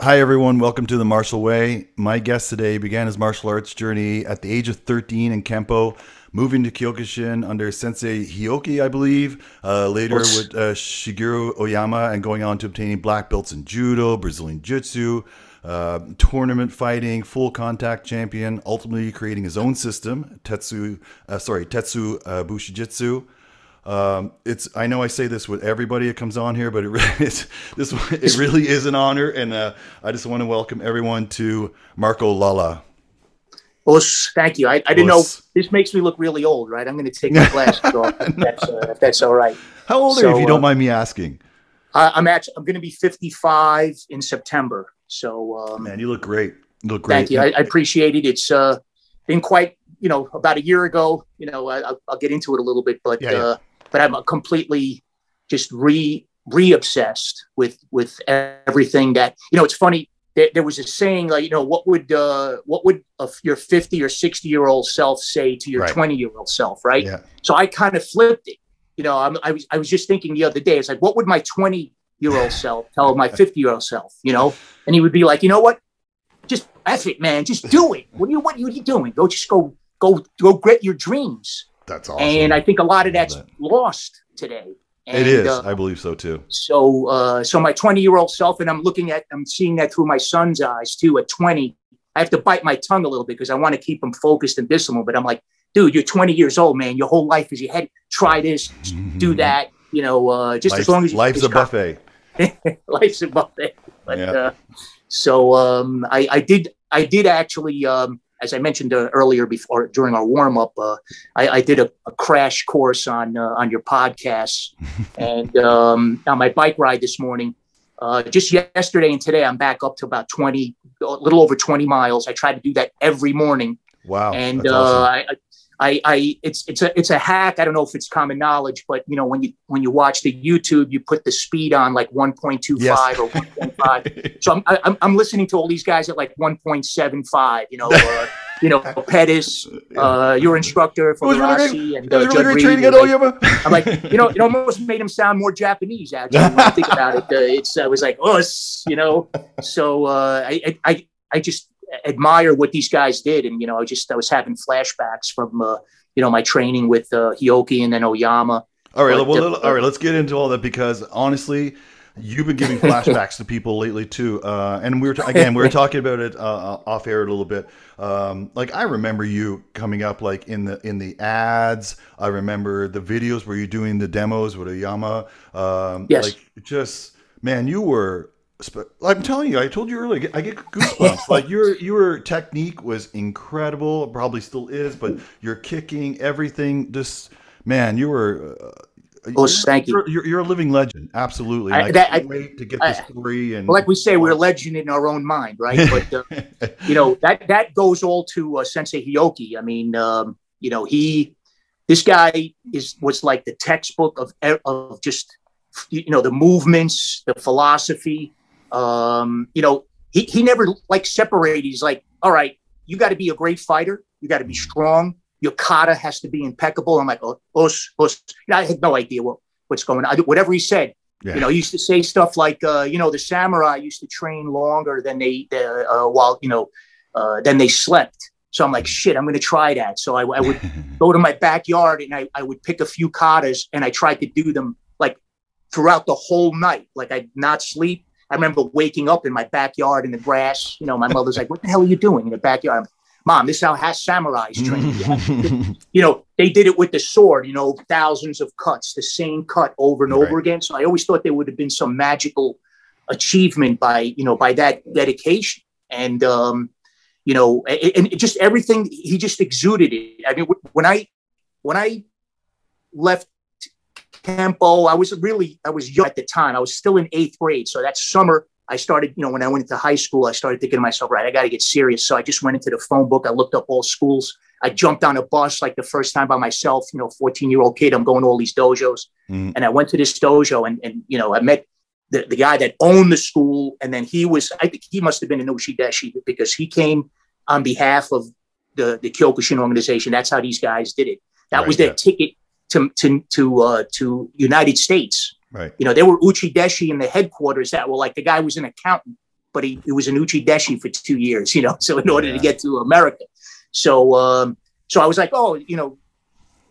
Hi, everyone. Welcome to the Martial Way. My guest today began his martial arts journey at the age of 13 in Kempo, moving to Kyokushin under Sensei Hioki, I believe, uh, later with uh, Shigeru Oyama, and going on to obtaining black belts in Judo, Brazilian Jiu Jitsu, uh, tournament fighting, full contact champion, ultimately creating his own system, Tetsu, uh, sorry, Tetsu uh, Bushijitsu. Um, it's I know I say this with everybody that comes on here, but it really is, this it really is an honor, and uh, I just want to welcome everyone to Marco Lala. Well, thank you. I, I didn't know this makes me look really old, right? I'm going to take my glasses off if that's, uh, if that's all right. How old so, are you, if you don't uh, mind me asking? I'm actually I'm going to be 55 in September. So, um, man, you look great. You look great. Thank you. I, I appreciate it. It's uh, been quite, you know, about a year ago. You know, I, will get into it a little bit, but yeah, uh, but I'm completely just re re obsessed with with everything that you know. It's funny. There, there was a saying like, you know, what would uh, what would a, your 50 or 60 year old self say to your 20 year old self, right? Yeah. So I kind of flipped it. You know, I'm, I was I was just thinking the other day. It's like, what would my 20 year old self tell my 50 year old self? You know, and he would be like, you know what? Just F it, man. Just do it. What are you what are you doing? Go just go go go get your dreams. That's awesome. And I think a lot of that's that. lost today. And, it is. Uh, I believe so too. So, uh, so my 20 year old self, and I'm looking at, I'm seeing that through my son's eyes too. At 20, I have to bite my tongue a little bit because I want to keep him focused and disciplined. But I'm like, dude, you're 20 years old, man. Your whole life is your head. Try this, do that. You know, uh, just as long as life's a buffet. life's a buffet. But, yeah. uh, so um, I, I did, I did actually. Um, as I mentioned uh, earlier before during our warm up, uh, I, I, did a, a, crash course on uh, on your podcast, and um, on my bike ride this morning. Uh, just yesterday and today, I'm back up to about 20, a little over 20 miles. I try to do that every morning. Wow! And uh, awesome. I, I, I, it's it's a it's a hack. I don't know if it's common knowledge, but you know when you when you watch the YouTube, you put the speed on like 1.25 yes. or 1.5. so I'm, I'm I'm listening to all these guys at like 1.75. You know, uh, you know Pettas, uh, your instructor for Rossi, and uh, really training at like, I'm like, you know, it almost made him sound more Japanese. Actually, when I think about it, uh, it's I was like us, you know. So uh, I I I just admire what these guys did. And, you know, I just, I was having flashbacks from, uh, you know, my training with uh, Hioki and then Oyama. All right. But, well, uh, all right. Let's get into all that because honestly, you've been giving flashbacks to people lately too. Uh, and we were, t- again, we were talking about it uh, off air a little bit. Um, like I remember you coming up like in the, in the ads, I remember the videos where you're doing the demos with Oyama. Um, yes. Like just, man, you were I'm telling you, I told you earlier, I get goosebumps. like your your technique was incredible, probably still is, but your kicking, everything, just man, you were. Uh, oh, thank you. You're, you're, a living legend, absolutely. I, I can't I, wait to get the story. And like we say, we're a legend in our own mind, right? But uh, you know that that goes all to uh, Sensei Hioki. I mean, um, you know, he, this guy is was like the textbook of of just you know the movements, the philosophy um, you know, he, he never like separated. He's like, all right, you got to be a great fighter. You got to be strong. Your kata has to be impeccable. I'm like, oh, us, us. You know, I had no idea what, what's going on. I, whatever he said, yeah. you know, he used to say stuff like, uh, you know, the samurai used to train longer than they, uh, while, you know, uh, than they slept. So I'm like, shit, I'm going to try that. So I, I would go to my backyard and I, I would pick a few katas and I tried to do them like throughout the whole night. Like I'd not sleep I remember waking up in my backyard in the grass. You know, my mother's like, "What the hell are you doing in the backyard?" Mom, this is how has samurais train. you know, they did it with the sword. You know, thousands of cuts, the same cut over and right. over again. So I always thought there would have been some magical achievement by you know by that dedication and um, you know and, and just everything he just exuded it. I mean, when I when I left Kempo. I was really, I was young at the time. I was still in eighth grade. So that summer, I started, you know, when I went into high school, I started thinking to myself, right, I got to get serious. So I just went into the phone book. I looked up all schools. I jumped on a bus like the first time by myself, you know, 14 year old kid. I'm going to all these dojos. Mm. And I went to this dojo and, and, you know, I met the, the guy that owned the school. And then he was, I think he must have been an Uchideshi because he came on behalf of the, the Kyokushin organization. That's how these guys did it. That right, was their yeah. ticket to to to uh, to United States. Right. You know, there were Uchideshi in the headquarters that were like the guy was an accountant. but he, he was in Uchideshi for two years, you know, so in order Yeah. to get to America. So, um, so I was like, oh, you know,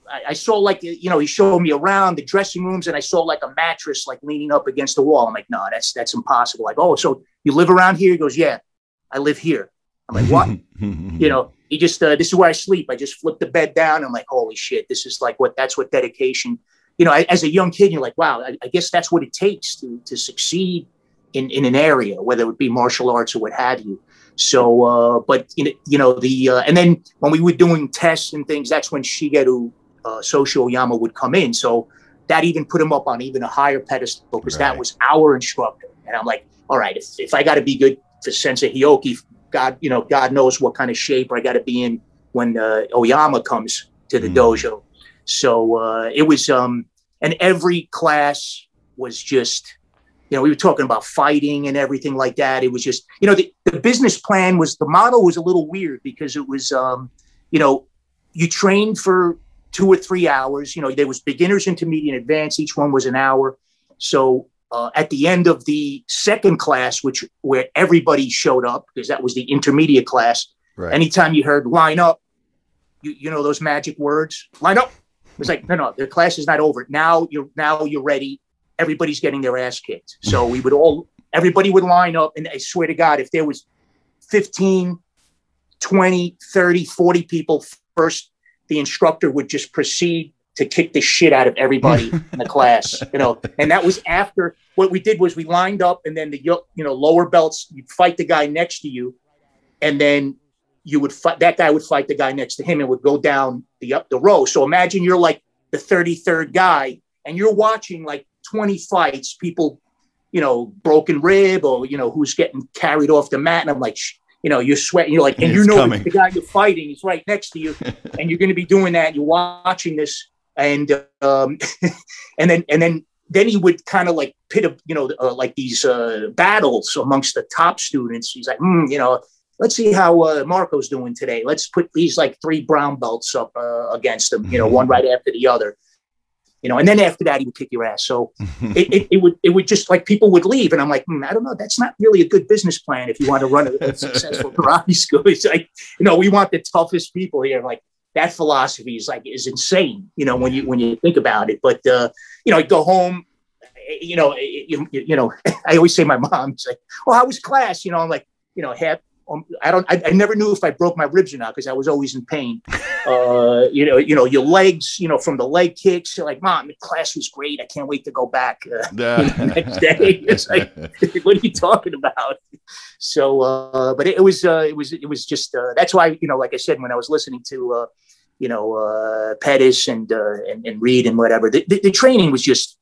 I, I saw like, you know, he showed me around the dressing rooms and I saw like a mattress like leaning up against the wall. I'm like, no, that's, that's impossible. Like, oh, so you live around here? He goes, yeah, I live here. I'm like, what? you know, he just, uh, this is where I sleep. I just flip the bed down. I'm like, holy shit, this is like what, that's what dedication, you know, as a young kid, you're like, wow, I, I guess that's what it takes to, to succeed in, in an area, whether it be martial arts or what have you. So, uh, but you know, the uh, and then when we were doing tests and things, that's when Shigeru uh, Soshu Oyama would come in. So that even put him up on even a higher pedestal because that was our instructor. And I'm like, all right, if, if I got to be good for Sensei Hioki, God, you know, God knows what kind of shape I got to be in when uh, Oyama comes to the Mhm. dojo. So uh, it was, um, and every class was just you know, we were talking about fighting and everything like that. It was just, you know, the, the business plan was the model was a little weird because it was, um, you know, you trained for two or three hours. You know, there was beginners, intermediate, and advanced. Each one was an hour. So uh, at the end of the second class, which where everybody showed up because that was the intermediate class. right. Anytime you heard line up, you you know those magic words, line up. It was like no, no, the class is not over. Now you're now you're ready. Everybody's getting their ass kicked. So we would all, everybody would line up, and I swear to God, if there was 15, 20, 30, 40 people first, the instructor would just proceed to kick the shit out of everybody in the class, you know. And that was after what we did was we lined up, and then the you know lower belts, you'd fight the guy next to you, and then you would fight that guy would fight the guy next to him and would go down the up the row. So imagine you're like the 33rd guy and you're watching like 20 fights, people, you know, broken rib or you know who's getting carried off the mat, and I'm like, you know, you're sweating, you're like, and you know coming. the guy you're fighting is right next to you, and you're going to be doing that. You're watching this, and um, and then and then then he would kind of like pit up, you know, uh, like these uh, battles amongst the top students. He's like, hmm, you know, let's see how uh, Marco's doing today. Let's put these like three brown belts up uh, against him, you know, one right after the other. You know, and then after that, he would kick your ass. So it, it, it would it would just like people would leave, and I'm like, hmm, I don't know, that's not really a good business plan if you want to run a, a successful karate school. It's like, you know, we want the toughest people here. Like that philosophy is like is insane. You know, when you when you think about it. But uh, you know, I go home. You know, you, you know, I always say my mom's like, "Oh, how was class?" You know, I'm like, you know, half. Um, I don't. I, I never knew if I broke my ribs or not because I was always in pain. Uh, you know, you know, your legs. You know, from the leg kicks. You're like, mom, the class was great. I can't wait to go back. Uh, next day. It's like, what are you talking about? So, uh, but it, it was, uh, it was, it was just, uh, that's why, you know, like I said, when I was listening to, uh, you know, uh, Pettas and, uh, and, and Reed and whatever, the, the, the training was just,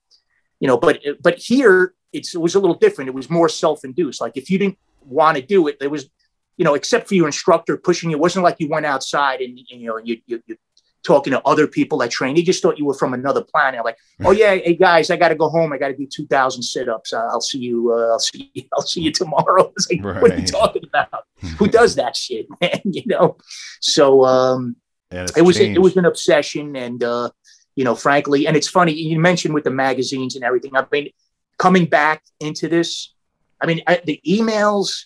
you know, but, but here it's, it was a little different. It was more self-induced. Like if you didn't want to do it, there was, you know, except for your instructor pushing you, it wasn't like you went outside and, and you know, you, you, you talking to other people that train. He just thought you were from another planet. Like, oh yeah, hey guys, I got to go home. I got to do two thousand sit-ups. I'll see you. Uh, I'll see. You, I'll see you tomorrow. Like, what are you talking about? Who does that shit, man? You know. So um, And it's it was changed. it was an obsession, and uh, you know, frankly, and it's funny you mentioned with the magazines and everything. I mean, coming back into this, I mean, I, the emails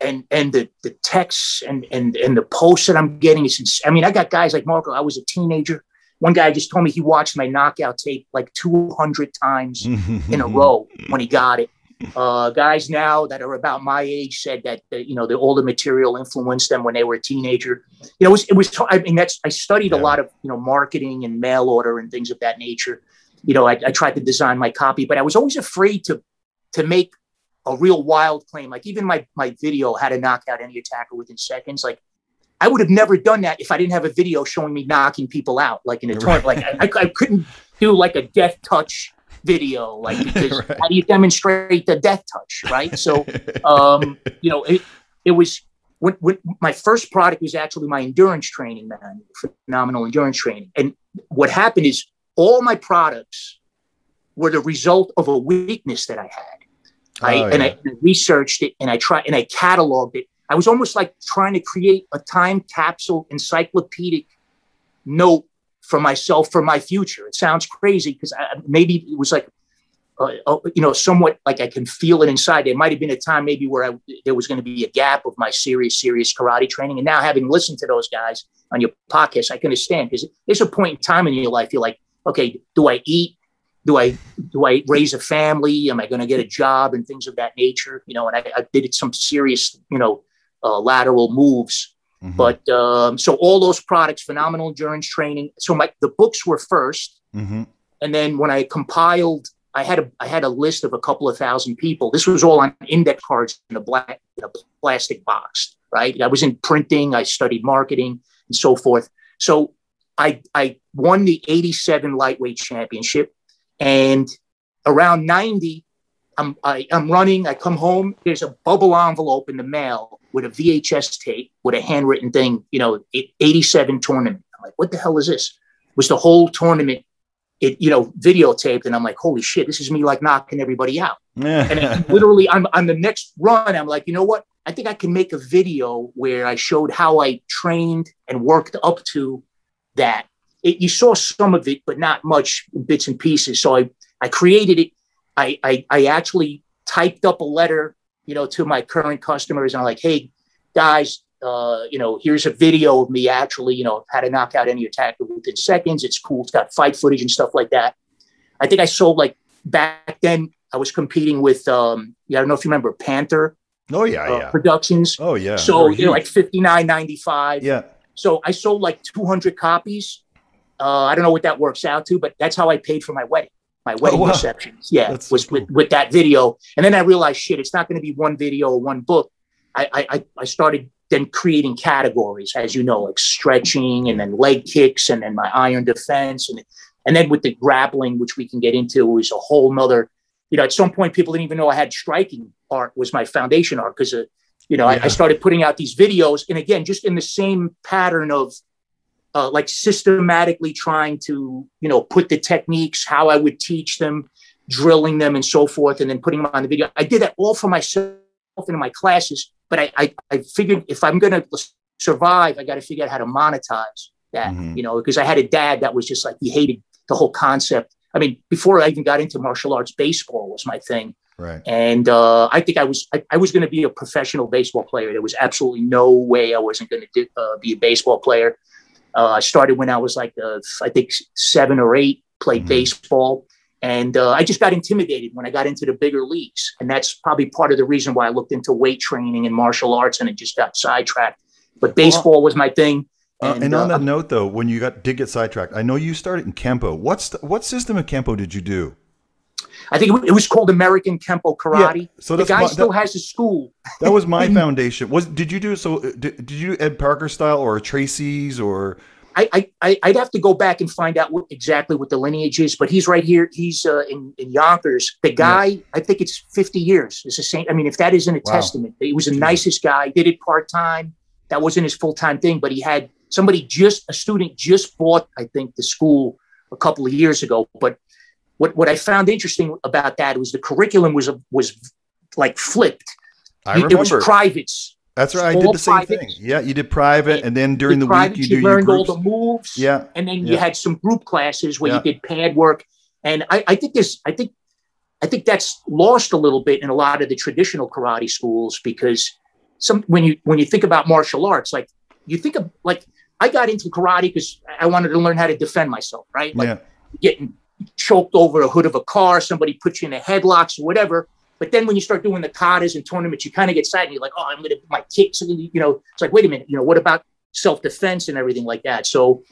and and the the texts and and and the posts that I'm getting is. ins- I mean, I got guys like Marco. I was a teenager. One guy just told me he watched my knockout tape like 200 times in a row when he got it. Uh, guys now that are about my age said that you know the older material influenced them when they were a teenager. You know, it was, it was I mean that's I studied a lot of you know marketing and mail order and things of that nature. You know, I, I tried to design my copy, but I was always afraid to to make a real wild claim. Like even my my video how to knock out any attacker within seconds. Like I would have never done that if I didn't have a video showing me knocking people out, like in a tournament. Like I, I, I couldn't do like a death touch video, like because Right. how do you demonstrate the death touch, right? So um, you know, it, it was when, when my first product was actually my endurance training man, phenomenal endurance training. And what happened is all my products were the result of a weakness that I had. I, Oh, and. I researched it and I tried and I cataloged it. I was almost like trying to create a time capsule encyclopedic note for myself for my future. It sounds crazy because maybe it was like uh, uh, you know, somewhat like I can feel it inside. There might have been a time maybe where I, there was going to be a gap of my serious, serious karate training. And now having listened to those guys on your podcast, I can understand because there's a point in time in your life you're like, okay, do I eat? Do I do I raise a family? Am I going to get a job and things of that nature? You know, and I, I did some serious, you know, uh, lateral moves. Mm-hmm. But um, so all those products, phenomenal endurance training. So my the books were 1st mm-hmm. and then when I compiled I had a I had a list of a couple of thousand people. This was all on index cards in a black in a plastic box, right? I was in printing, I studied marketing and so forth. So I I won the 87 lightweight championship and around 90 I'm I, am i am running, I come home, there's a bubble envelope in the mail with a VHS tape with a handwritten thing, you know, 87 tournament. I'm like, what the hell is this? It was the whole tournament it, you know, videotaped, and I'm like, holy shit, this is me like knocking everybody out. and literally, I'm on the next run. I'm like, you know what? I think I can make a video where I showed how I trained and worked up to that. It, you saw some of it, but not much bits and pieces. So I, I created it. I, I, I actually typed up a letter, you know, to my current customers. And I'm like, hey, guys, uh, you know, here's a video of me actually, you know, how to knock out any attacker within seconds. It's cool. It's got fight footage and stuff like that. I think I sold like back then. I was competing with, um, yeah, I don't know if you remember Panther. Oh yeah, uh, yeah. Productions. Oh yeah. So you know, like fifty nine ninety five. Yeah. So I sold like two hundred copies. Uh, I don't know what that works out to, but that's how I paid for my wedding. My oh, wedding oh, wow. receptions. Yeah, that's was cool. with, with that video. And then I realized, shit, it's not going to be one video or one book. I, I I started then creating categories, as you know, like stretching and then leg kicks and then my iron defense. And, and then with the grappling, which we can get into, was a whole nother, you know, at some point people didn't even know I had striking art was my foundation art because, uh, you know, yeah. I, I, started putting out these videos. And again, just in the same pattern of uh, like systematically trying to, you know, put the techniques, how I would teach them, drilling them and so forth, and then putting them on the video. I did that all for myself in my classes but I, I, I figured if I'm going to survive, I got to figure out how to monetize that, mm-hmm. you know, because I had a dad that was just like, he hated the whole concept. I mean, before I even got into martial arts, baseball was my thing. Right. And uh, I think I was I, I was going to be a professional baseball player. There was absolutely no way I wasn't going to uh, be a baseball player. Uh, I started when I was like uh, I think seven or eight. Played mm-hmm. baseball, and uh, I just got intimidated when I got into the bigger leagues. And that's probably part of the reason why I looked into weight training and martial arts and it just got sidetracked. But baseball was my thing. And, uh, and on uh, that note, though, when you got did get sidetracked, I know you started in Kempo. What's the, what system of Kempo did you do? I think it was called American Kempo Karate. Yeah, so the guy my, still that, has a school. That was my foundation. Was did you do so? Did, did you do Ed Parker style or Tracy's or? I, I I'd have to go back and find out what, exactly what the lineage is, but he's right here. He's uh, in in Yonkers. The guy, yeah. I think it's fifty years. It's the same. I mean, if that isn't a wow. testament, he was the nicest guy. Did it part time. That wasn't his full time thing, but he had somebody just a student just bought. I think the school a couple of years ago. But what what I found interesting about that was the curriculum was a, was like flipped. I remember. It was privates that's right. I did the same private. thing. Yeah, you did private, and then during the week you, you do learned all the moves. Yeah, and then yeah. you had some group classes where yeah. you did pad work. And I, I think this, I think, I think that's lost a little bit in a lot of the traditional karate schools because some when you when you think about martial arts, like you think of like I got into karate because I wanted to learn how to defend myself, right? Like yeah. getting choked over a hood of a car, somebody put you in a headlocks or whatever. But then when you start doing the katas and tournaments, you kind of get sad and you're like, oh, I'm going to my kicks. You know, it's like, wait a minute, you know, what about self defense and everything like that? So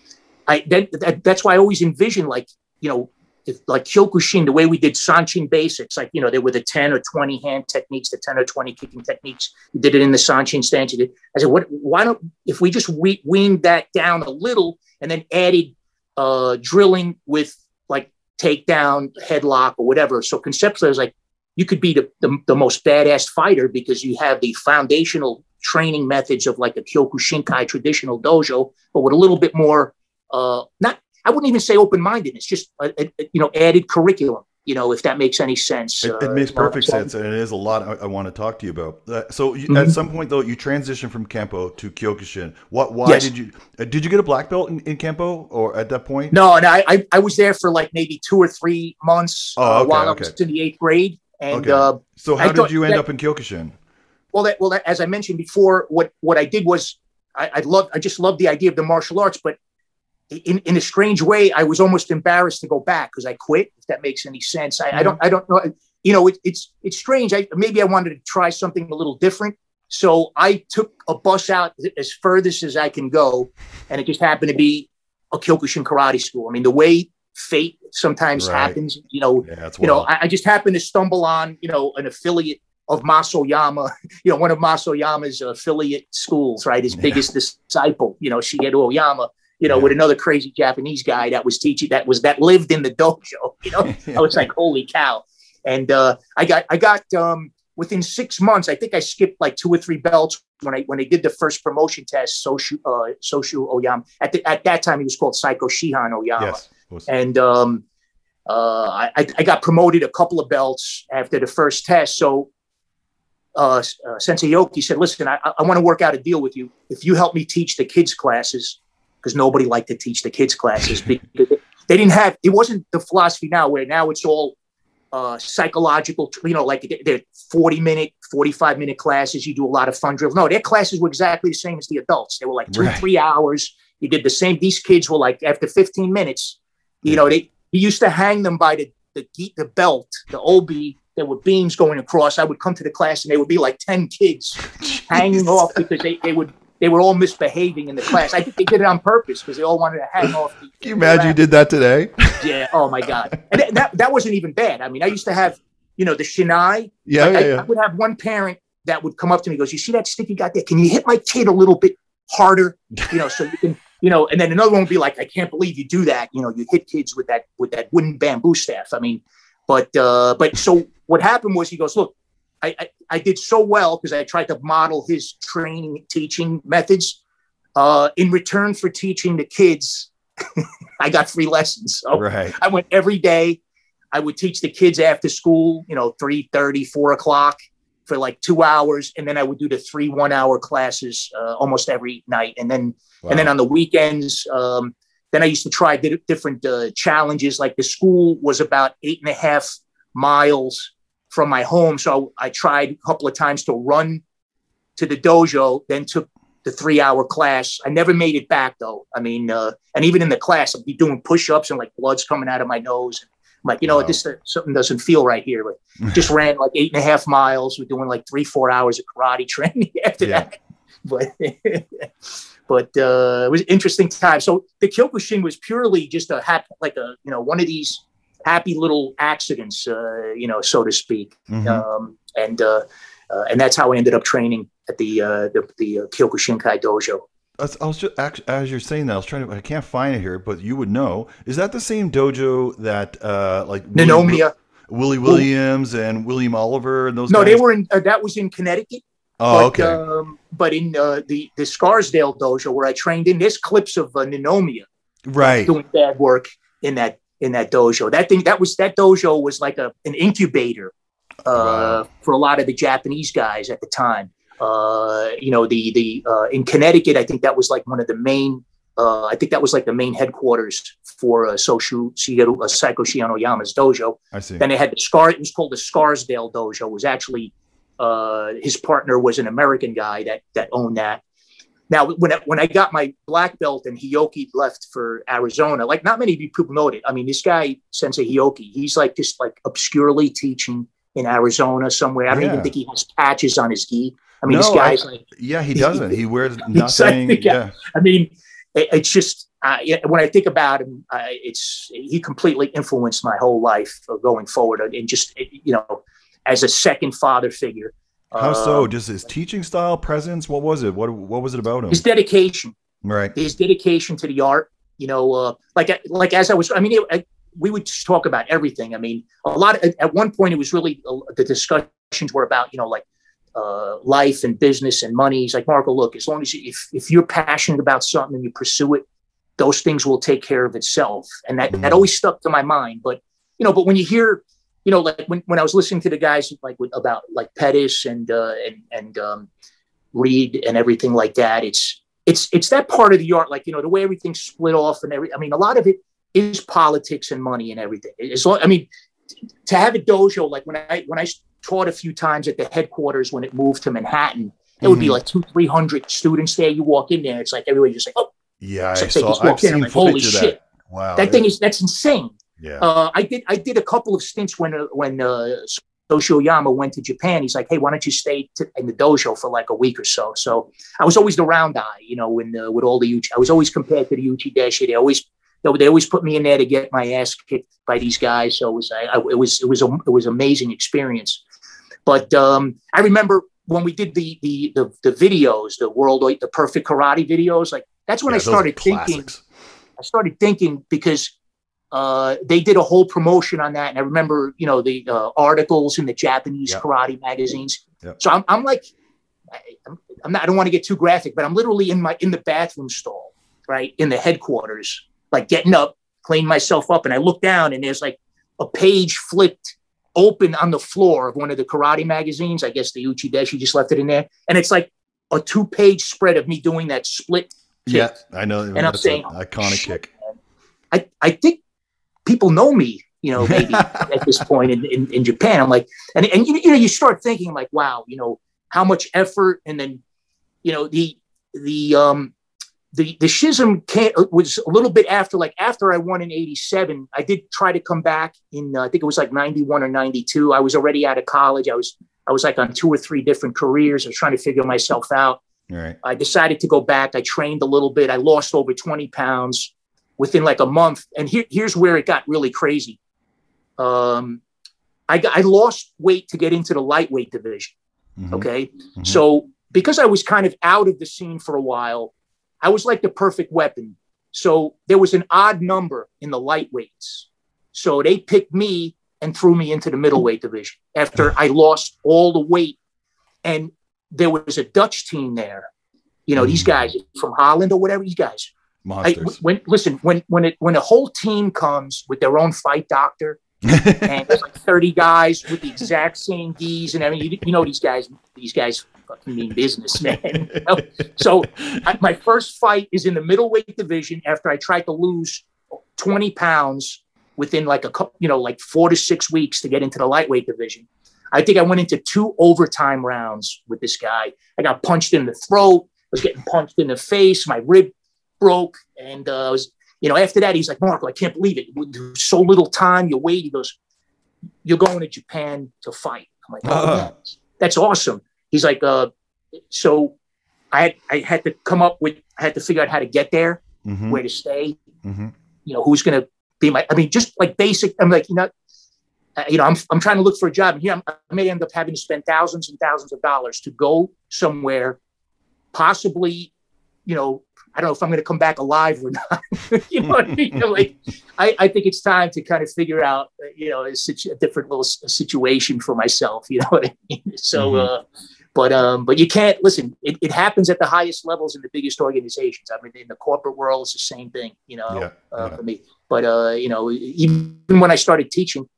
I that, that, that's why I always envision like, you know, if, like Kyokushin, the way we did Sanchin basics, like, you know, there were the 10 or 20 hand techniques, the 10 or 20 kicking techniques. You did it in the Sanchin stance. I said, what, why don't, if we just we, weaned that down a little and then added uh, drilling with like takedown, headlock, or whatever. So conceptually, I was like, you could be the, the, the, most badass fighter because you have the foundational training methods of like a Kyokushinkai traditional dojo, but with a little bit more, uh, not, I wouldn't even say open mindedness, just, a, a, you know, added curriculum. You know, if that makes any sense. It, it Uh, makes perfect sense, and it is a lot I, I want to talk to you about. Uh, so, you, Mhm. at some point though, you transitioned from Kempo to Kyokushin. What? Why Yes. did you? Uh, did you get a black belt in, in Kempo, or at that point? No, and I, I I was there for like maybe two or three months Oh, uh, okay, while okay. I was in the eighth grade, and Okay. uh, So, how I did you end that- up in Kyokushin? well, that, well, that, as I mentioned before, what what I did was I, I love I just loved the idea of the martial arts, but in in a strange way, I was almost embarrassed to go back because I quit. If that makes any sense, I, I don't I don't know. You know, it, it's it's strange. I maybe I wanted to try something a little different. So I took a bus out as furthest as I can go, and it just happened to be a Kyokushin karate school. I mean, the way fate sometimes Right. happens, you know, Yeah, you know. I, I just happened to stumble on, you know, an affiliate of Mas Oyama, you know, one of Mas Oyama's affiliate schools, right? His Yeah. biggest disciple, you know, Shigeru Oyama, you know, Yeah. with another crazy Japanese guy that was teaching, that was, that lived in the dojo, you know, I was like, holy cow. And uh, I got, I got, um, within six months, I think I skipped like two or three belts when I, when they did the first promotion test, Soshu, uh, Soshu Oyama. At, the, at that time, he was called Saiko Shihan Oyama yes. And um, uh, I, I got promoted a couple of belts after the first test. So uh, uh, Sensei Hioki said, "Listen, I, I want to work out a deal with you. If you help me teach the kids classes, because nobody liked to teach the kids classes because they didn't have. It wasn't the philosophy now, where now it's all." Uh, psychological, you know, like they're 40 minute, 45 minute classes. You do a lot of fun drills. No, their classes were exactly the same as the adults. They were like two, Right. three hours. You did the same. These kids were like, after 15 minutes, you know, they he used to hang them by the the the belt, the obi. There were beams going across. I would come to the class and they would be like ten kids hanging off because they, they would they were all misbehaving in the class. I think they did it on purpose because they all wanted to hang off. The, Can you imagine you did that today? Yeah. Oh my god. And that- that that wasn't even bad. I mean, I used to have you know the shinai. Yeah, Like, yeah, I, I would have one parent that would come up to me and goes, "You see that stick you got there? Can you hit my kid a little bit harder? You know, so you can." You know, and then another one would be like, "I can't believe you do that." You know, you hit kids with that with that wooden bamboo staff. I mean, but uh, but so what happened was he goes, "Look, I I, I did so well because I tried to model his training teaching methods. Uh, in return for teaching the kids, I got free lessons. So Right. I went every day. I would teach the kids after school, you know, 3 4 o'clock for like two hours. And then I would do the three one hour classes uh, almost every night. And then, and then on the weekends, um, then I used to try di- different uh, challenges. Like the school was about eight and a half miles from my home. So I tried a couple of times to run to the dojo, then took the three hour class. I never made it back though. I mean, uh, and even in the class, I'd be doing push ups and like blood's coming out of my nose. I'm like, you know Wow. this uh, something doesn't feel right here. But just ran like eight and a half miles. We're doing like three, four hours of karate training after Yeah. that. But but uh, it was interesting time. So the Kyokushin was purely just a hap- like a you know one of these happy little accidents, uh, you know, so to speak. Mhm. Um, and uh, uh, and that's how I ended up training at the uh, the, the uh, Kyokushinkai dojo. I was, just as you're saying that I was trying to I can't find it here, but you would know. Is that the same dojo that uh like Willie, Ninomiya. Willie Williams and William Oliver and those? No, guys? they were in. Uh, that was in Connecticut. Oh, but, okay. Um, but in uh, the the Scarsdale dojo where I trained in, there's clips of uh, Ninomiya right. doing bad work in that in that dojo. That thing that was that dojo was like a an incubator uh, Wow. for a lot of the Japanese guys at the time. Uh, you know, the the uh, in Connecticut, I think that was like one of the main. Uh, I think that was like the main headquarters for uh, Soshu Shigeru uh, Saiko Shihan Oyama's dojo. I see. Then they had the Scar. It was called the Scarsdale Dojo. It was actually uh, his partner was an American guy that that owned that. Now, when I, when I got my black belt and Hioki left for Arizona, like not many people know it. I mean, this guy Sensei Hioki, he's like just like obscurely teaching in Arizona somewhere. I don't Yeah. even think he has patches on his gi. I mean, this No, I- like Yeah, he doesn't. He wears like nothing. guy. yeah. I mean, it, it's just uh, when I think about him, uh, it's he completely influenced my whole life uh, going forward, and just you know, as a second father figure. How Uh, so? Just his teaching style, presence. What was it? What What was it about him? His dedication, Right. his dedication to the art. You know, uh, like like as I was, I mean, it, I, we would just talk about everything. I mean, a lot. At, at one point, it was really uh, the discussions were about you know like uh, life and business and money. He's like, Marco, look, as long as you, if if you're passionate about something and you pursue it, those things will take care of itself. And that that Mhm. always stuck to my mind. But you know, but when you hear you know, like when, when I was listening to the guys like with, about like Pettas and uh, and and um, Reed and everything like that, it's it's it's that part of the art, like you know, the way everything's split off and every. I mean, a lot of it is politics and money and everything. It's I mean, to have a dojo like when I when I taught a few times at the headquarters when it moved to Manhattan, it would be like two three hundred students there. You walk in there, it's like everybody just like, oh, Yeah, I saw. just I've in, seen like, holy of that. shit. Wow, that thing is that's insane. Yeah. Uh, I did I did a couple of stints when uh, when uh, Yama went to Japan. He's like, hey, why don't you stay to, in the dojo for like a week or so? So I was always the round eye, you know, when uh, with all the Uchi. I was always compared to the Uchi Deshi. They always they, they always put me in there to get my ass kicked by these guys. So it was I, I, it was it was a, it was amazing experience. But um, I remember when we did the the the, the videos, the world the perfect karate videos. Like that's when Yeah, I started thinking. I started thinking because uh, they did a whole promotion on that, and I remember, you know, the uh, articles in the Japanese Yep. karate magazines. Yep. So I'm, I'm like, I, I'm, not. I don't want to get too graphic, but I'm literally in my in the bathroom stall, right in the headquarters, like getting up, cleaning myself up, and I look down, and there's like a page flipped open on the floor of one of the karate magazines. I guess the Uchi Deshi just left it in there, and it's like a two page spread of me doing that split Yeah, I know. And I'm saying, iconic shit, kick. I, I think people know me, you know, maybe at this point in, in, in Japan. I'm like, and, and you, you know, you start thinking like, wow, you know, how much effort and then, you know, the, the, um, the, the schism came, was a little bit after, like after I won in 87, I did try to come back in, uh, I think it was like 91 or 92. I was already out of college. I was, I was like on two or three different careers. I was trying to figure myself out. Right. I decided to go back. I trained a little bit. I lost over 20 pounds within like a month. And here, here's where it got really crazy. Um, I, I lost weight to get into the lightweight division. Mhm. Okay. Mhm. So because I was kind of out of the scene for a while, I was like the perfect weapon. So there was an odd number in the lightweights. So they picked me and threw me into the middleweight division after I lost all the weight. And there was a Dutch team there. You know, these guys from Holland or whatever, these guys. I, when listen, when when it when a whole team comes with their own fight doctor and there's like 30 guys with the exact same geese and everything, you, you know these guys, these guys fucking mean business, man. You know? So I, my first fight is in the middleweight division after I tried to lose 20 pounds within like a couple, you know, like four to six weeks to get into the lightweight division. I think I went into two overtime rounds with this guy. I got punched in the throat. I was getting punched in the face. My rib broke, and uh, was, you know, after that, he's like, Marco, I can't believe it. There's so little time. You wait. He goes, you're going to Japan to fight. I'm like, oh, yeah, that's awesome. He's like, uh, so I had I had to come up with, I had to figure out how to get there, Mhm. where to stay, Mhm. you know, who's going to be my, I mean, just like basic, I'm like, you know, uh, you know, I'm, I'm trying to look for a job and here I'm, I may end up having to spend thousands and thousands of dollars to go somewhere, possibly, you know, I don't know if I'm going to come back alive or not. you know what I mean? like, I, I think it's time to kind of figure out, uh, you know, a, situ- a different little s- situation for myself. You know what I mean? So, Mhm. uh, but um, but you can't listen. It, it happens at the highest levels in the biggest organizations. I mean, in the corporate world, it's the same thing. You know, Yeah, uh, yeah. for me. But uh, you know, even when I started teaching,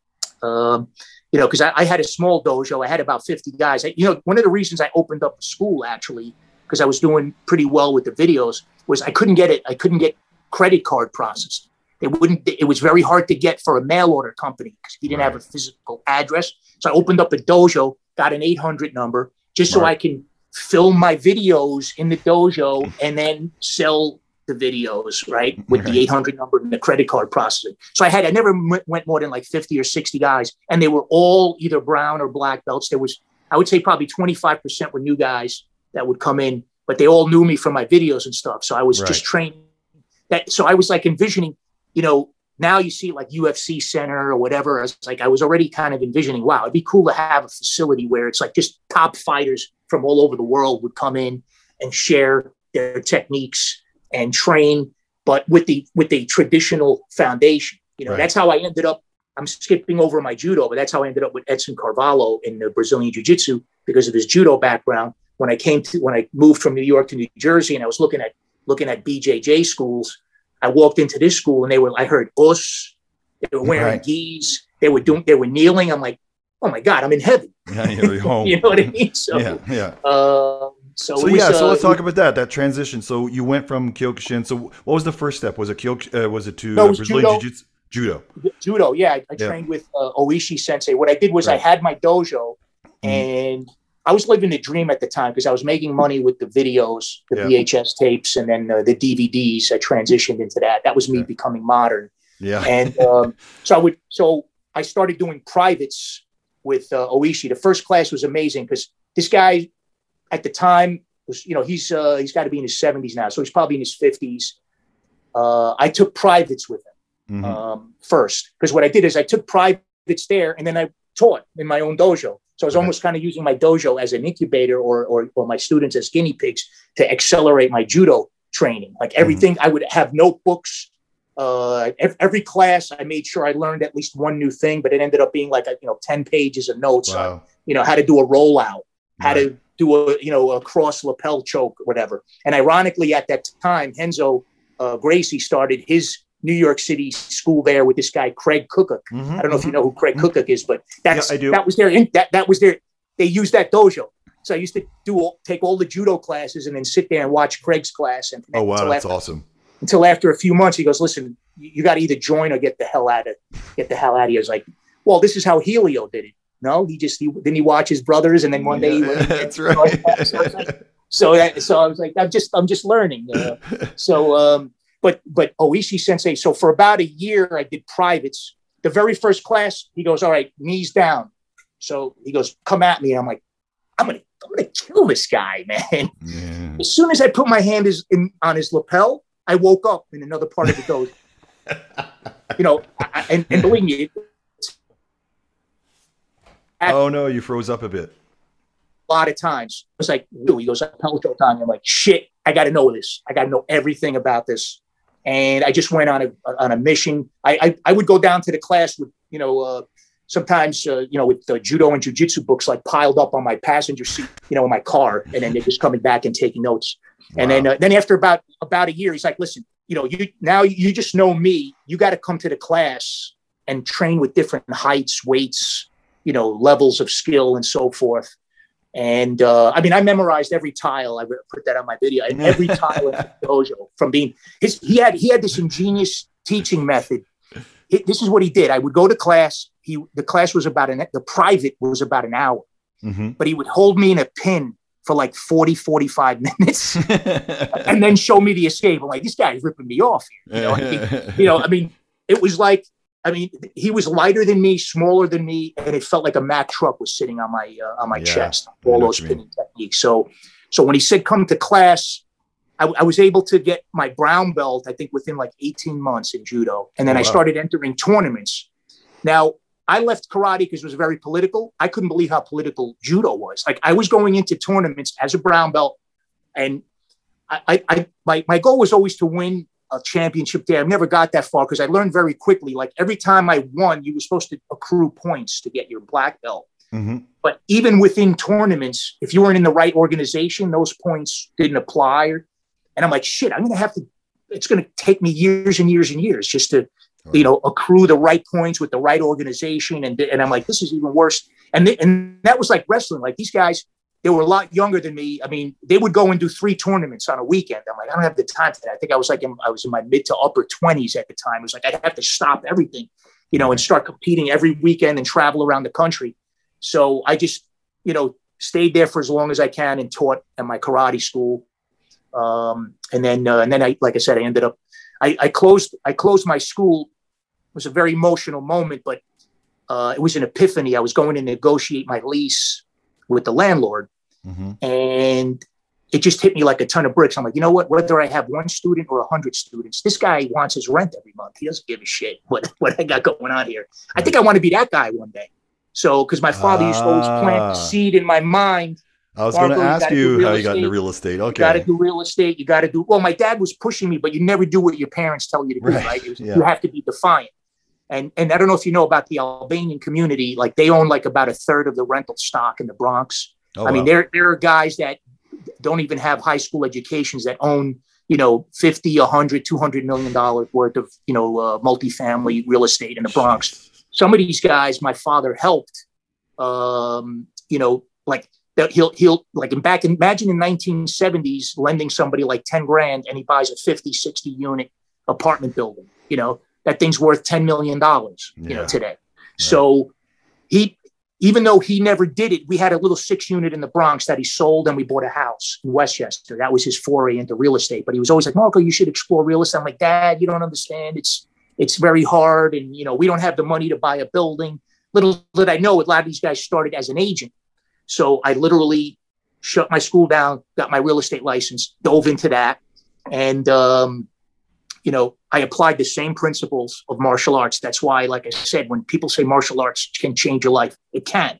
um, you know, because I, I had a small dojo, I had about fifty guys. I, you know, one of the reasons I opened up a school actually, because I was doing pretty well with the videos, was I couldn't get it. I couldn't get credit card processed. They wouldn't. It was very hard to get for a mail order company because he didn't have a physical address. So I opened up a dojo, got an eight hundred number, just so Right. I can film my videos in the dojo and then sell the videos, right? With Right. the 800 number and the credit card processing. So I had, I never m- went more than like 50 or 60 guys, and they were all either brown or black belts. There was, I would say probably 25% were new guys that would come in, but they all knew me from my videos and stuff. So I was Right. just training that. So I was like envisioning, you know, now you see like UFC center or whatever. I was like, I was already kind of envisioning, wow, it'd be cool to have a facility where it's like just top fighters from all over the world would come in and share their techniques and train, but with the with the traditional foundation. You know, Right. that's how I ended up. I'm skipping over my judo, but that's how I ended up with Edson Carvalho in the Brazilian Jiu-Jitsu because of his judo background. When I came to when I moved from New York to New Jersey, and I was looking at looking at BJJ schools, I walked into this school and they were. I heard us. They were wearing Right. gis. they were doing, they were kneeling. I'm like, oh my god, I'm in heaven. Yeah, you're home. you know what I mean? So, yeah, yeah. Uh, so, So was, yeah, so uh, let's talk about that that transition. So you went from Kyokushin. So what was the first step? Was it Kyokushin? Uh, was it to No, uh, it was Brazilian judo. Jiu-Jitsu? Judo. judo. Yeah, I, I Yeah. trained with uh, Oishi Sensei. What I did was I had my dojo, Mhm. and I was living the dream at the time because I was making money with the videos, the Yeah. VHS tapes, and then uh, the DVDs. I transitioned into that. That was me Yeah. becoming modern. Yeah. and um, so I would so I started doing privates with uh, Oishi. The first class was amazing because this guy at the time was you know he's uh, he's got to be in his seventies now, so he's probably in his fifties. Uh, I took privates with him Mhm. um, first because what I did is I took privates there and then I taught in my own dojo. So I was Okay. almost kind of using my dojo as an incubator or, or or my students as guinea pigs to accelerate my judo training. Like everything, I would have notebooks. Uh, every class, I made sure I learned at least one new thing, but it ended up being like a, you know ten pages of notes on you know how to do a rollout, how Right. to do a you know a cross lapel choke, whatever. And ironically, at that time, Renzo uh, Gracie started his New York City school there with this guy Craig Kukuk. Mhm, I don't know if you mhm. know who Craig Kukuk is, but that's Yeah, I do. that was their that that was their they used that dojo. So I used to do all, take all the judo classes and then sit there and watch Craig's class. And Oh wow, that's after, awesome. until after a few months, he goes, "Listen, you, you got to either join or get the hell out of get the hell out of here." I was like, "Well, this is how Helio did it." No, he just he, didn't he watched his brothers, and then one day he Yeah, went, that's so, right. so, so, that, so I was like, I'm just I'm just learning. Uh, so, um, but but Oishi Sensei. So for about a year, I did privates. The very first class, he goes, "All right, knees down." So he goes, "Come at me." And I'm like, "I'm gonna I'm gonna kill this guy, man." Yeah. As soon as I put my hand is in, on his lapel, I woke up in another part of the dojo. you know, I, I- and, and believe me, Oh no, you froze up a bit. a lot of times. I was like, "Dude," he goes, "Lapel choke on." I'm like, "Shit, I got to know this. I got to know everything about this." And I just went on a on a mission. I I, I would go down to the class with you know. Uh, Sometimes, uh, you know, with the judo and jujitsu books like piled up on my passenger seat, you know, in my car, and then they're just coming back and taking notes. And then, uh, then after about about a year, he's like, "Listen, you know, you now you just know me. You got to come to the class and train with different heights, weights, you know, levels of skill, and so forth." And uh, I mean, I memorized every tile. I would put that on my video. And every tile in the dojo from being his. He had he had this ingenious teaching method. He- this is what he did. I would go to class. He the class was about an the private was about an hour, Mhm. but he would hold me in a pin for like 40, 45 minutes and then show me the escape. I'm like, this guy's ripping me off here. You know, you know, I mean, it was like, I mean, he was lighter than me, smaller than me, and it felt like a Mack truck was sitting on my uh, on my Yeah, chest. All those pinning techniques. So, so when he said come to class, I, I was able to get my brown belt. I think within like 18 months in judo, and then Oh, I wow. started entering tournaments. Now. I left karate because it was very political. I couldn't believe how political judo was. Like I was going into tournaments as a brown belt, and I, I, I my, my goal was always to win a championship there. I've never got that far because I learned very quickly. Like every time I won, you were supposed to accrue points to get your black belt. Mhm. But even within tournaments, if you weren't in the right organization, those points didn't apply. And I'm like, shit, I'm gonna have to. It's gonna take me years and years and years just to, you know, accrue the right points with the right organization. And and I'm like, this is even worse. And th- and that was like wrestling. Like these guys, they were a lot younger than me. I mean, they would go and do three tournaments on a weekend. I'm like, I don't have the time for that. I think I was like, in, I was in my mid to upper 20s at the time. It was like I'd have to stop everything, you know, and start competing every weekend and travel around the country. So I just, you know, stayed there for as long as I can and taught at my karate school. Um, and then, uh, and then I, like I said, I ended up, I, I closed, I closed my school. It was a very emotional moment, but uh, it was an epiphany. I was going to negotiate my lease with the landlord, Mhm. and it just hit me like a ton of bricks. I'm like, you know what? Whether I have one student or a hundred students, this guy wants his rent every month. He doesn't give a shit what what I got going on here. I think I want to be that guy one day. So, because my father used to always plant Ah. the seed in my mind. I was going to ask you how you got into real estate. Okay. You got to do real estate. You got to do. Well, my dad was pushing me, but you never do what your parents tell you to do. Right. Right? Was- Yeah. You have to be defiant. And and I don't know if you know about the Albanian community. Like they own like about a third of the rental stock in the Bronx. Oh, I mean, there there are guys that don't even have high school educations that own, you know, 50, 100, 200 million dollars worth of, you know, uh, multifamily real estate in the Bronx. some of these guys, my father helped. Um, you know, like that he'll he'll like in back imagine in 1970s lending somebody like 10 grand and he buys a 50 60 unit apartment building you know that thing's worth 10 million dollars you Yeah. know today so he even though he never did it we had a little six unit in the bronx that he sold and we bought a house in westchester. That was his foray into real estate. But he was always like marco you should explore real estate. I'm like dad you don't understand. It's it's very hard and you know we don't have the money to buy a building. Little did i know a lot of these guys started as an agent. So I literally shut my school down, got my real estate license, dove into that. And, um, you know, I applied the same principles of martial arts. That's why, like I said, when people say martial arts can change your life, it can.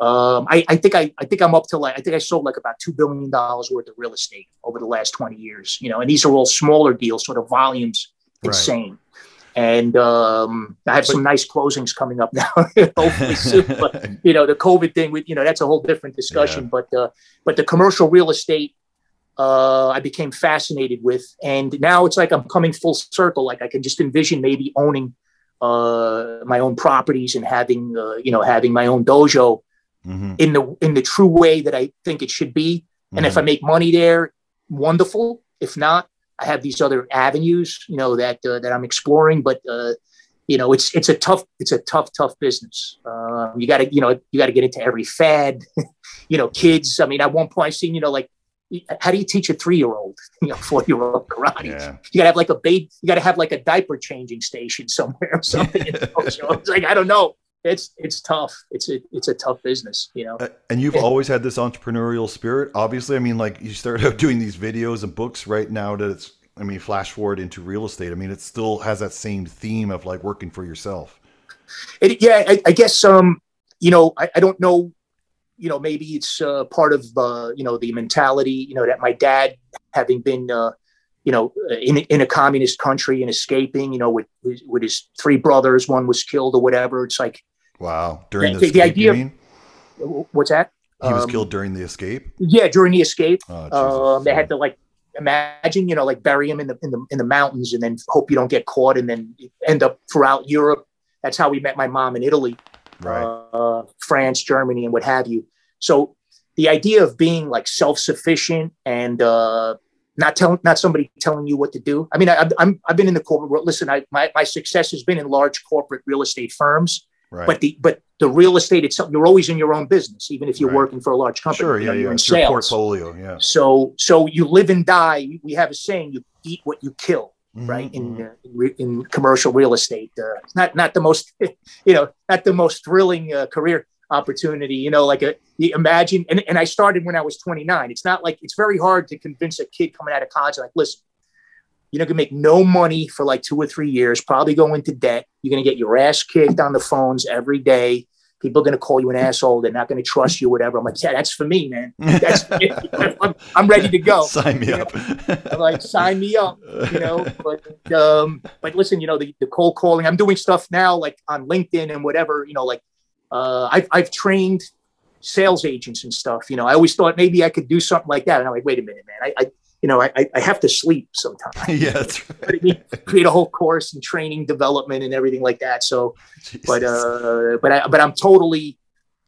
Um, I, I think I, I think I'm up to like I think I sold like about two billion dollars worth of real estate over the last 20 years. You know, and these are all smaller deals, sort of volumes Right. insane. And um, I have some nice closings coming up now, hopefully soon. But you know, the COVID thing, with you know, that's a whole different discussion. But uh, but the commercial real estate, uh, I became fascinated with, and now it's like I'm coming full circle. Like I can just envision maybe owning uh, my own properties and having uh, you know having my own dojo Mhm. in the in the true way that I think it should be. And if I make money there, wonderful. If not, I have these other avenues, you know, that uh, that I'm exploring. But uh, you know, it's it's a tough it's a tough tough business. Uh, you got to you know you got to get into every fad. you know, kids. I mean, at one point I seen you know like. How do you teach a three-year-old, you know, four-year-old karate? Yeah. You gotta have like a baby. You gotta have like a diaper changing station somewhere or something. in. It's like I don't know. It's it's tough. It's a it's a tough business. You know. Uh, And you've always had this entrepreneurial spirit. Obviously, I mean, like you started out doing these videos and books right now that it's, I mean, flash forward into real estate. I mean, it still has that same theme of like working for yourself. It, yeah, I, I guess um, you know, I, I don't know, you know, maybe it's uh, part of uh, you know the mentality, you know, that my dad, having been, uh, you know, in in a communist country and escaping, you know, with his, with his three brothers, one was killed or whatever. It's like, Wow. During the the- the escape, idea you of- mean? what's that? He was Um, killed during the escape? Yeah, during the escape, Oh, um, they had to like imagine, you know, like bury him in the in the in the mountains and then hope you don't get caught and then end up throughout Europe. That's how we met my mom in Italy. Right. uh, France, Germany, and what have you. So the idea of being like self-sufficient and uh, not telling, not somebody telling you what to do. I mean, I, I'm I've been in the corporate world. Listen, I, my my success has been in large corporate real estate firms, right. but the but the real estate itself, you're always in your own business, even if you're Right. working for a large company. sure. you Yeah. know, you're Yeah. in It's your sales. portfolio. Yeah. So so you live and die. We have a saying: you eat what you kill Mhm, right in mhm. uh, in, in commercial real estate uh, not not the most you know not the most thrilling uh, career opportunity you know like a you imagine and, and i started when i was 29 it's not like it's very hard to convince a kid coming out of college like listen you're not to make no money for like two or three years probably go into debt. You're going to get your ass kicked on the phones every day people are going to call you an asshole they're not going to trust you whatever. I'm like yeah that's for me man. That's I'm, I'm ready to go. Sign me You up. I'm like sign me up you know? But um but listen you know the, the cold calling i'm doing stuff now like on linkedin and whatever you know like uh i've, I've trained sales agents and stuff you know? I always thought maybe i could do something like that and i'm like wait a minute man. I, I you know I, I- have to sleep sometimes. Yeah. I mean, create a whole course and training development and everything like that. So but uh but i but i'm totally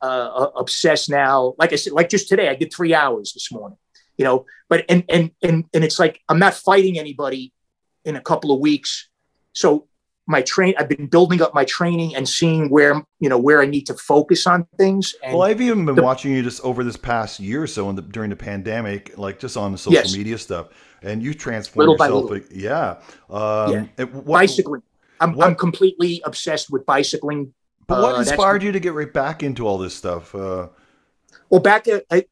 uh obsessed now. Like i said like just today i did three hours this morning you know but and and and and it's like i'm not fighting anybody in a couple of weeks. So my train i've been building up my training and seeing where you know where i need to focus on things and Well, I've even been the- watching you just over this past year or so in the, during the pandemic, like just on the social Yes. media stuff, and you by yourself. little. Yeah. Um, Yeah. what, bicycling I'm, what- I'm completely obsessed with bicycling But what uh, inspired you to get right back into all this stuff? Uh, Well, back at, I,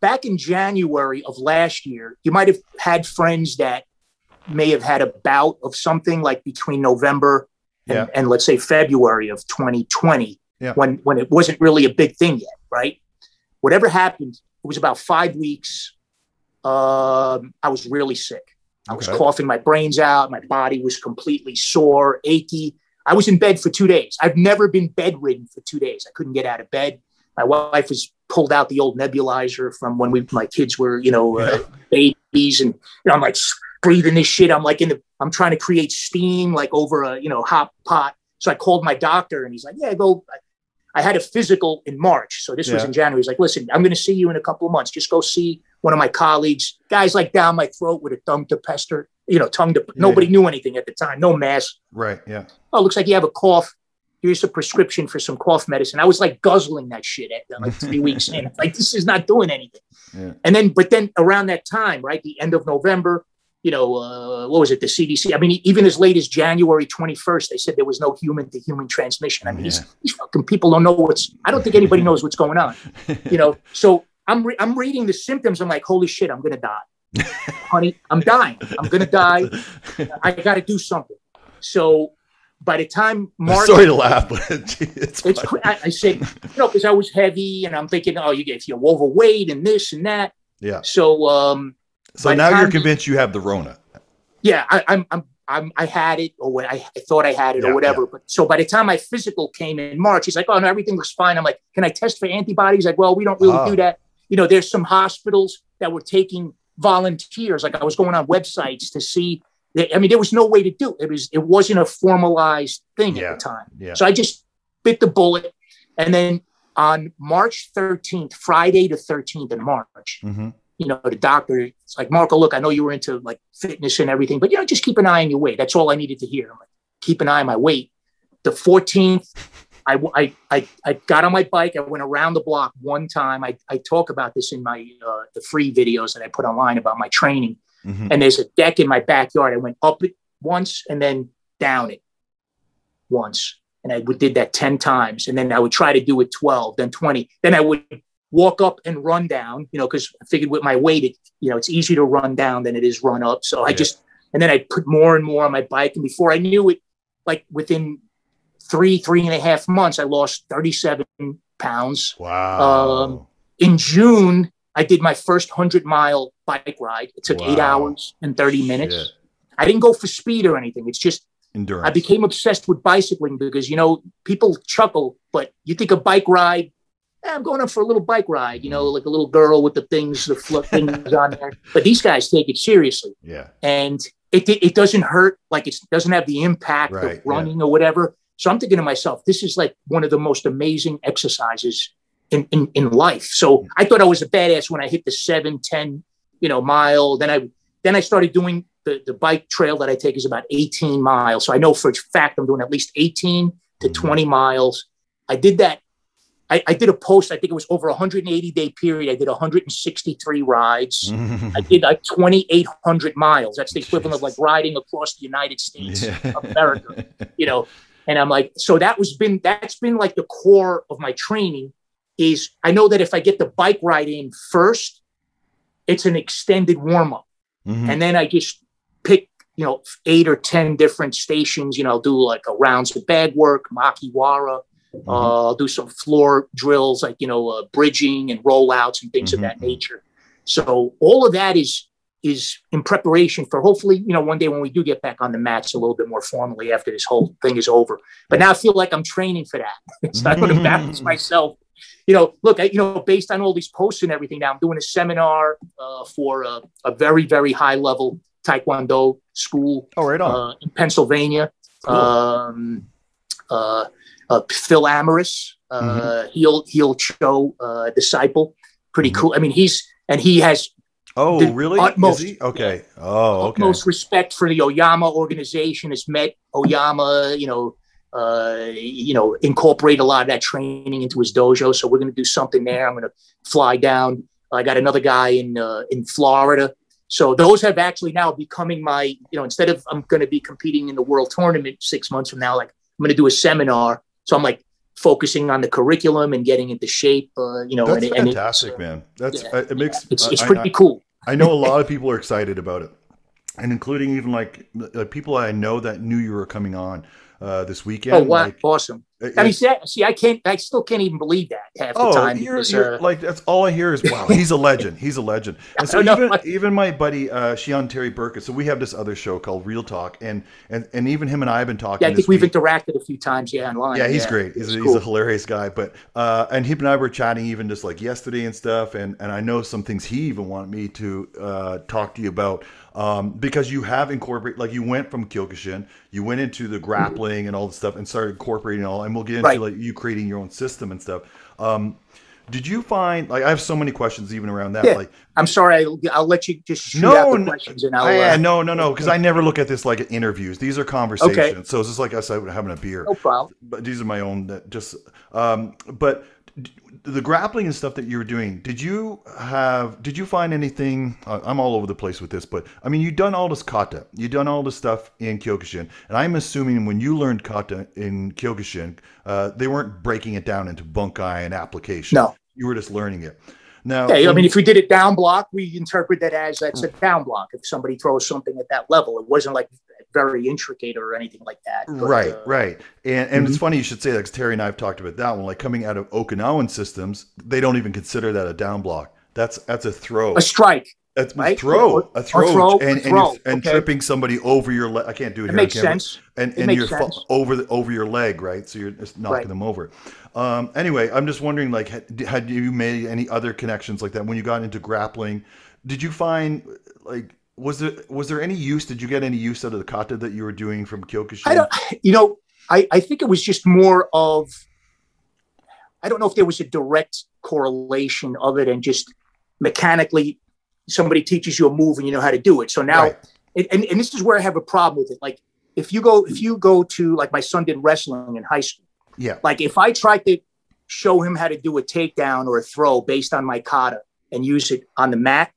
back in January of last year, you might have had friends that may have had a bout of something like between November and, Yeah. and let's say February of 2020, Yeah. when when it wasn't really a big thing yet, right? Whatever happened, it was about five weeks. Um, I was really sick. I was Okay. coughing my brains out. My body was completely sore, achy. I was in bed for two days. I've never been bedridden for two days. I couldn't get out of bed. My wife was pulled out the old nebulizer from when we my kids were, you know, uh, babies, and you know, I'm like breathing this shit. I'm like in the, I'm trying to create steam like over a you know hot pot. So I called my doctor and he's like, yeah, go. I had a physical in March. So this was in January. He's like, listen, I'm going to see you in a couple of months. Just go see one of my colleagues. Guys like down my throat with a tongue depressor, you know, tongue to, nobody knew anything at the time. No mask. Right. Yeah. Oh, looks like you have a cough. Here's a prescription for some cough medicine. I was like guzzling that shit at like three weeks in. Like, this is not doing anything. Yeah. And then, but then around that time, right, the end of November, you know, uh, what was it, the CDC? I mean, even as late as January 21st, they said there was no human to human transmission. I mean, these, these fucking people don't know what's, I don't think anybody knows what's going on, you know? So I'm, re- I'm reading the symptoms. I'm like, holy shit, I'm going to die. Honey, I'm dying. I'm going to die. I got to do something. So by the time March, Sorry to laugh, but it's, it's. I, I said, you know, because I was heavy and I'm thinking, oh, you get if you're overweight and this and that. yeah. So, um, So now you're convinced you have the Rona. yeah, I, I'm, I'm, I'm, I had it or what I, I thought I had it Yeah, or whatever. But so by the time my physical came in March, he's like, oh no, everything looks fine. I'm like, can I test for antibodies? Like, well, we don't really Ah. do that. You know, there's some hospitals that were taking volunteers. Like I was going on websites to see. I mean, there was no way to do it. It was, it wasn't a formalized thing Yeah. at the time. Yeah. So I just bit the bullet. And then on March 13th, Friday the 13th in March, hmm you know, the doctor, it's like, Marco, look, I know you were into like fitness and everything, but you know, just keep an eye on your weight. That's all I needed to hear. I'm like, keep an eye on my weight. The 14th, I, I, I, I got on my bike. I went around the block one time. I, I talk about this in my, uh, the free videos that I put online about my training. Hmm And there's a deck in my backyard. I went up it once and then down it once. And I would, did that 10 times. And then I would try to do it 12, then 20. Then I would walk up and run down, you know, because I figured with my weight, it, you know, it's easier to run down than it is run up. So I just, and then I put more and more on my bike. And before I knew it, like within three, three and a half months, I lost 37 pounds. Wow. Um, In June, I did my first 100 mile bike ride. It took eight hours and 30 minutes. Shit. I didn't go for speed or anything. It's just Endurance. I became obsessed with bicycling because you know people chuckle, but you think a bike ride. "Eh, I'm going up for a little bike ride, you know, like a little girl with the things, the flip things on there. But these guys take it seriously, yeah. and it it doesn't hurt. Like it doesn't have the impact Right, of running or whatever. So I'm thinking to myself, this is like one of the most amazing exercises in, in, in life. So I thought I was a badass when I hit the seven, 10, you know, mile. Then I then I started doing the, the bike trail that I take is about 18 miles. So I know for a fact I'm doing at least 18 to Mhm. 20 miles. I did that. I, I did a post, I think it was over a 180 day period. I did 163 rides. I did like 2,800 miles. That's the equivalent of like riding across the United States yeah. of America, you know. And I'm like, so that was been that's been like the core of my training. Is I know that if I get the bike ride in first, it's an extended warm up, Mhm. and then I just pick you know eight or ten different stations. You know, I'll do like a rounds of bag work, makiwara. Mhm. Uh, I'll do some floor drills like you know uh, bridging and rollouts and things Mhm, of that mhm. nature. So all of that is is in preparation for hopefully you know one day when we do get back on the mats a little bit more formally after this whole thing is over. But now I feel like I'm training for that. so I don't embarrass myself. You know, look, I, you know, based on all these posts and everything, now I'm doing a seminar uh, for a, a very very high level Taekwondo school oh, right on. uh, in Pennsylvania. Cool. Um, uh, uh, Phil Amaris, uh, heel Hee Il Cho uh, disciple, pretty Mhm. cool. I mean, he's and he has oh, really? utmost-? Okay. Oh, okay. utmost respect for the Oyama organization. Has met Oyama, you know, uh, you know, incorporate a lot of that training into his dojo. So we're going to do something there. I'm going to fly down. I got another guy in uh, in Florida. So those have actually now becoming my, you know, instead of I'm going to be competing in the world tournament six months from now, like I'm going to do a seminar. So I'm like focusing on the curriculum and getting into shape. Uh, you know, That's and, and fantastic, it's, uh, man. That's yeah, uh, it makes it's, it's I- I- pretty cool. I know a lot of people are excited about it, and including even like uh, people I know that knew you were coming on uh, this weekend. Oh wow, like, awesome! it- I mean, see, I- see, I can't, I still can't even believe that half the oh, time. you're, because, you're uh, like that's all I hear is wow, he's a legend. He's a legend. And so know. even even my buddy uh, Shihan Terry Burkett. So we have this other show called Real Talk, and and and even him and I have been talking. yeah, I this think we've week. interacted a few times, yeah, online. Yeah, he's great. He's, a, cool. he's a hilarious guy. But uh, and him and I were chatting even just like yesterday and stuff. And and I know some things he even wanted me to uh, talk to you about um, because you have incorporated, like you went from Kyokushin, you went into the grappling and all the stuff, and started incorporating all. And we'll get into Right. like you creating your own system and stuff. Um, did you find like I have so many questions even around that? Yeah. Like, I'm sorry. I'll, I'll let you just shoot No, out the questions and I'll. I, uh, no, no, no, because I never look at this like interviews. These are conversations. Okay. So it's just like us having a beer. no problem. But these are my own. That just. Um, but the grappling and stuff that you were doing, did you have? Did you find anything? I'm all over the place with this, but I mean, you've done all this kata. You've done all this stuff in Kyokushin, and I'm assuming when you learned kata in Kyokushin, uh, they weren't breaking it down into bunkai and application. No. you were just learning it. Now, Yeah, I mean, if we did it down block, we interpret that as that's a down block. If somebody throws something at that level, it wasn't like very intricate or anything like that. But, right, uh, right. And and it's funny you should say that because Terry and I have talked about that one. Like coming out of Okinawan systems, they don't even consider that a down block. That's that's a throw. A strike. That's a right? throw, a throw, or throw, and a throw, you're, and okay. tripping somebody over your leg. I can't do it. It here on makes sense. And It and you're fa- sense. over the over your leg, right? So you're just knocking Right. them over. Um, anyway, I'm just wondering, like, had, had you made any other connections like that when you got into grappling? Did you find like was there was there any use? Did you get any use out of the kata that you were doing from Kyokushin? I don't, you know, I, I think it was just more of, I don't know if there was a direct correlation of it and just mechanically somebody teaches you a move and you know how to do it. So now, Right. and, and, and this is where I have a problem with it. Like if you go, if you go to, like my son did wrestling in high school, Yeah. like if I tried to show him how to do a takedown or a throw based on my kata and use it on the mat,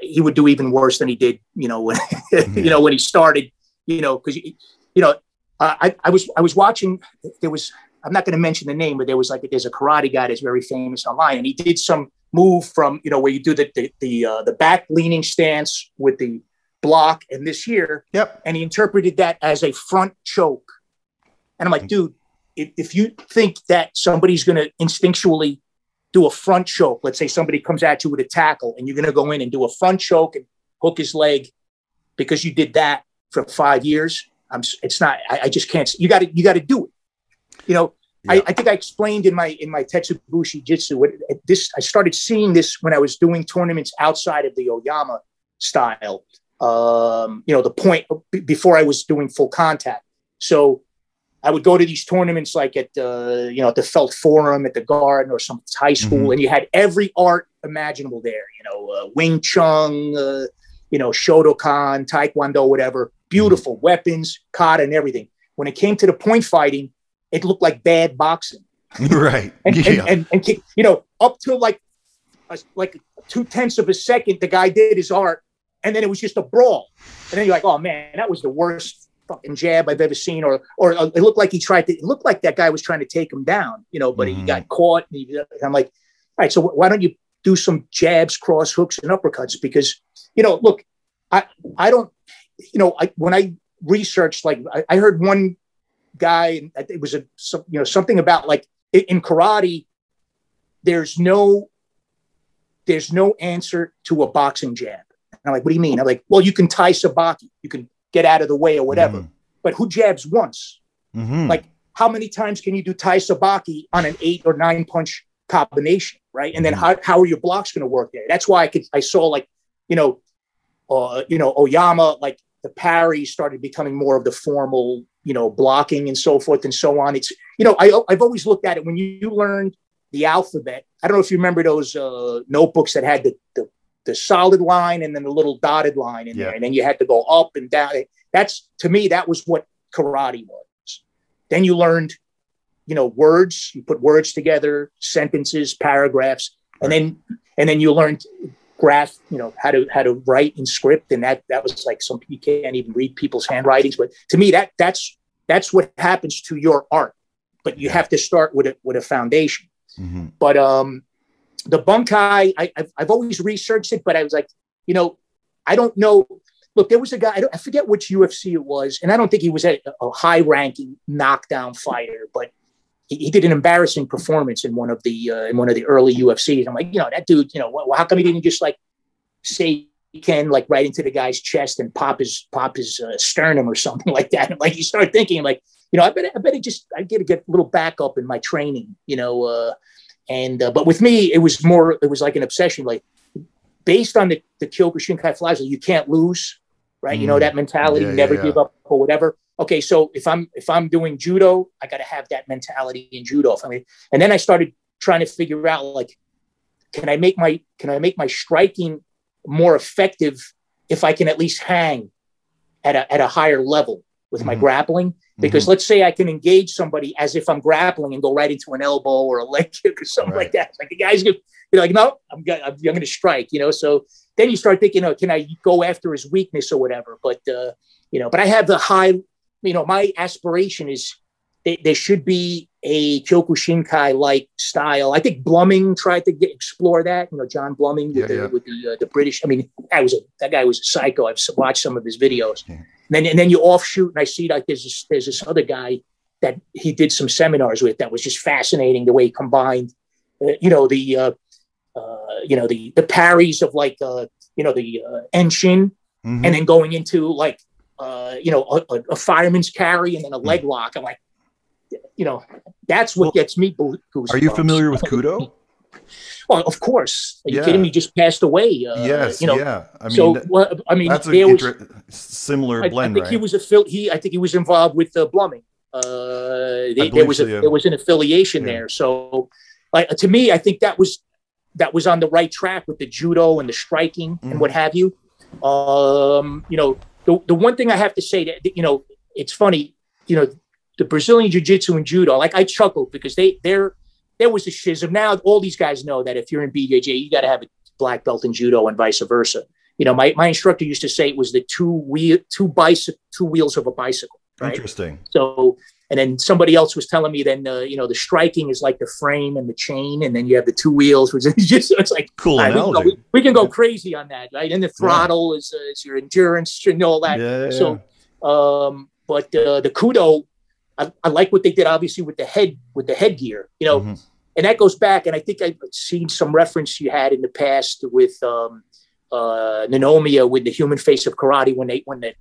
he would do even worse than he did, you know, when you know when he started, you know, because you know, uh, I I was I was watching. There was I'm not going to mention the name, but there was like there's a karate guy that's very famous online, and he did some move from you know where you do the the the, uh, the back leaning stance with the block, and this year Yep. and he interpreted that as a front choke. And I'm like, dude, if, if you think that somebody's going to instinctually do a front choke, let's say somebody comes at you with a tackle and you're going to go in and do a front choke and hook his leg because you did that for five years, I'm, it's not, I, I just can't, you got to, you got to do it. You know, I, Yeah. I think I explained in my, in my Tetsubushi Jitsu, what this, I started seeing this when I was doing tournaments outside of the Oyama style um, you know, the point before I was doing full contact. So I would go to these tournaments like at the, you know, at the Felt Forum at the Garden or some high school, Mhm. and you had every art imaginable there. You know, uh, Wing Chun, uh, you know, Shotokan, Taekwondo, whatever. Beautiful weapons, kata, and everything. When it came to the point fighting, it looked like bad boxing right. and, yeah. and, and, and you know up to like a, like two tenths of a second the guy did his art and then it was just a brawl and then you're like oh man that was the worst fucking jab i've ever seen or or uh, it looked like he tried to it looked like that guy was trying to take him down you know but he Mhm. got caught and, he, i'm like all right so why don't you do some jabs cross hooks and uppercuts? Because you know look i i don't you know i when i researched like i, I heard one guy and I think it was a some, you know something about like in, in karate there's no there's no answer to a boxing jab. And i'm like what do you mean? I'm like well you can tai sabaki you can get out of the way or whatever Mhm. but who jabs once Mhm. like how many times can you do tai sabaki on an eight or nine punch combination right and then Mhm. how, how are your blocks going to work there that's why i could i saw like you know uh, you know oyama like the parry started becoming more of the formal you know blocking and so forth and so on it's you know I, i've always looked at it when you learned the alphabet i don't know if you remember those uh, notebooks that had the, the the solid line and then the little dotted line in Yeah. there. And then you had to go up and down. That's to me that was what karate was. Then you learned you know words. You put words together sentences paragraphs. And then and then you learned graph you know how to how to write in script. And that that was like some you can't even read people's handwritings. But to me that that's that's what happens to your art. But you have to start with a with a foundation. Mhm. but um the bunkai I, I've, I've always researched it but i was like you know i don't know look there was a guy I, I forget which ufc it was and i don't think he was a, a high ranking knockdown fighter but he, he did an embarrassing performance in one of the uh, in one of the early ufcs i'm like you know that dude you know wh- how come he didn't just like say Ken like right into the guy's chest and pop his pop his uh, sternum or something like that. And, like you start thinking like, you know, I bet I bet it just I get to get a little backup in my training, you know. Uh, and uh, but with me, it was more it was like an obsession. Like based on the, the Kyokushinkai philosophy, you can't lose, right? Mm. You know, that mentality, yeah, never yeah, give up or whatever. Okay. So if I'm, if I'm doing judo, I got to have that mentality in judo. I mean, and then I started trying to figure out like, can I make my, can I make my striking more effective if I can at least hang at a, at a higher level with mm-hmm. my grappling? Because mm-hmm. let's say I can engage somebody as if I'm grappling and go right into an elbow or a leg kick or something right. like that. Like the guy's gonna be like, no, I'm gonna, I'm going to strike, you know? So then you start thinking, oh, can I go after his weakness or whatever? But, uh, you know, but I have the high, you know, my aspiration is there should be a Kyokushinkai like style. I think Bluming tried to get, explore that. You know, Jon Bluming with yeah, the, yeah. With the, uh, the British. I mean, that was a, that guy was a psycho. I've watched some of his videos. Yeah. And then and then you offshoot, and I see like there's this, there's this other guy that he did some seminars with that was just fascinating the way he combined, uh, you know, the uh, uh, you know the the parries of like uh, you know the uh, enshin, mm-hmm. and then going into like uh, you know a, a, fireman's carry and then a leg mm. lock. I'm like, you know, that's what well, gets me goosebumps. Are you familiar with Kudo? Well, of course. Are you yeah. kidding me? Just passed away. Uh, yes. You know, yeah. I mean, so well, I mean, that's a inter- similar I, blend. I think right? he was a he. I think he was involved with uh, Bluming. Uh, they, there was so, a, yeah. there was an affiliation yeah. there. So, like to me, I think that was that was on the right track with the judo and the striking mm. and what have you. Um, you know, the the one thing I have to say that you know, it's funny. You know, the Brazilian jiu-jitsu and judo, like I chuckled because they there there was a schism. Now all these guys know that if you're in BJJ, you got to have a black belt in judo and vice versa. You know, my, my instructor used to say it was the two wheel two bicycle two wheels of a bicycle. Right? Interesting. So and then somebody else was telling me then uh, you know the striking is like the frame and the chain, and then you have the two wheels, which is just it's like cool right, we, can go, we, can go, crazy on that, right? And the throttle yeah. is, uh, is your endurance and all that. Yeah, so, um, but uh, the kudo I, I, like what they did, obviously, with the head with the headgear. You know, mm-hmm. and that goes back. And I think I've seen some reference you had in the past with um, uh, Ninomiya with the human face of karate when they when the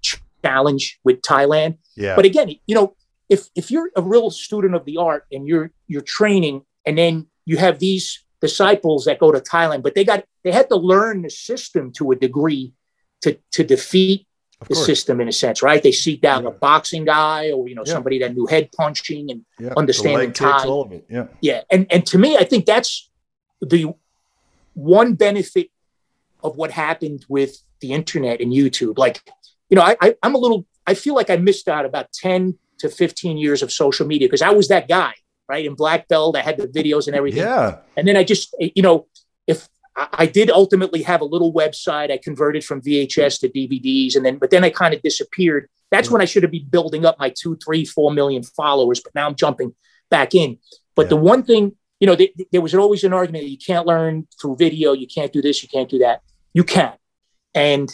challenge with Thailand. Yeah. But again, you know, if if you're a real student of the art and you're you're training, and then you have these disciples that go to Thailand, but they got they had to learn the system to a degree to to defeat of the course. system in a sense, right? They seek out yeah. a boxing guy or you know yeah. somebody that knew head punching and yeah. understanding time. All of it. Yeah, yeah, and and to me, I think that's the one benefit of what happened with the internet and YouTube. Like, you know, I, I I'm a little. I feel like I missed out about ten to fifteen years of social media because I was that guy, right? In black belt, I had the videos and everything. Yeah, and then I just, you know, if I did ultimately have a little website. I converted from VHS to DVDs, and then but then I kind of disappeared. That's when I should have been building up my two, three, four million followers. But now I'm jumping back in. But yeah. the one thing, you know, th- there was always an argument that you can't learn through video. You can't do this. You can't do that. You can. And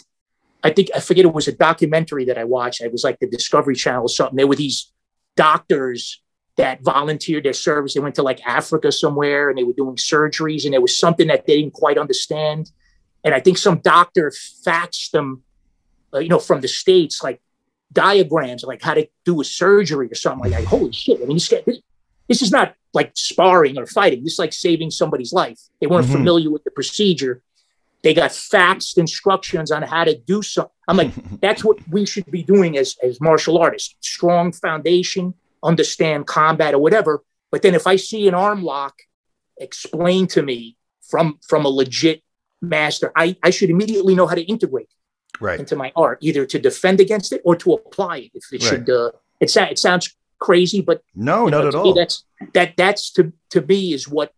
I think I forget it was a documentary that I watched. It was like the Discovery Channel or something. There were these doctors that volunteered their service. They went to like Africa somewhere and they were doing surgeries, and there was something that they didn't quite understand. And I think some doctor faxed them, uh, you know, from the states, like diagrams, like how to do a surgery or something. Like, holy shit! I mean, this, this, this is not like sparring or fighting. This is like saving somebody's life. They weren't mm-hmm. familiar with the procedure. They got faxed instructions on how to do something. I'm like, that's what we should be doing as as martial artists. Strong foundation, understand combat or whatever. But then if I see an arm lock explained to me from from a legit master, I, I should immediately know how to integrate right. into my art, either to defend against it or to apply it. If it right. should, uh, it, it sounds crazy, but no, not know, at all. That's that that's to to me is what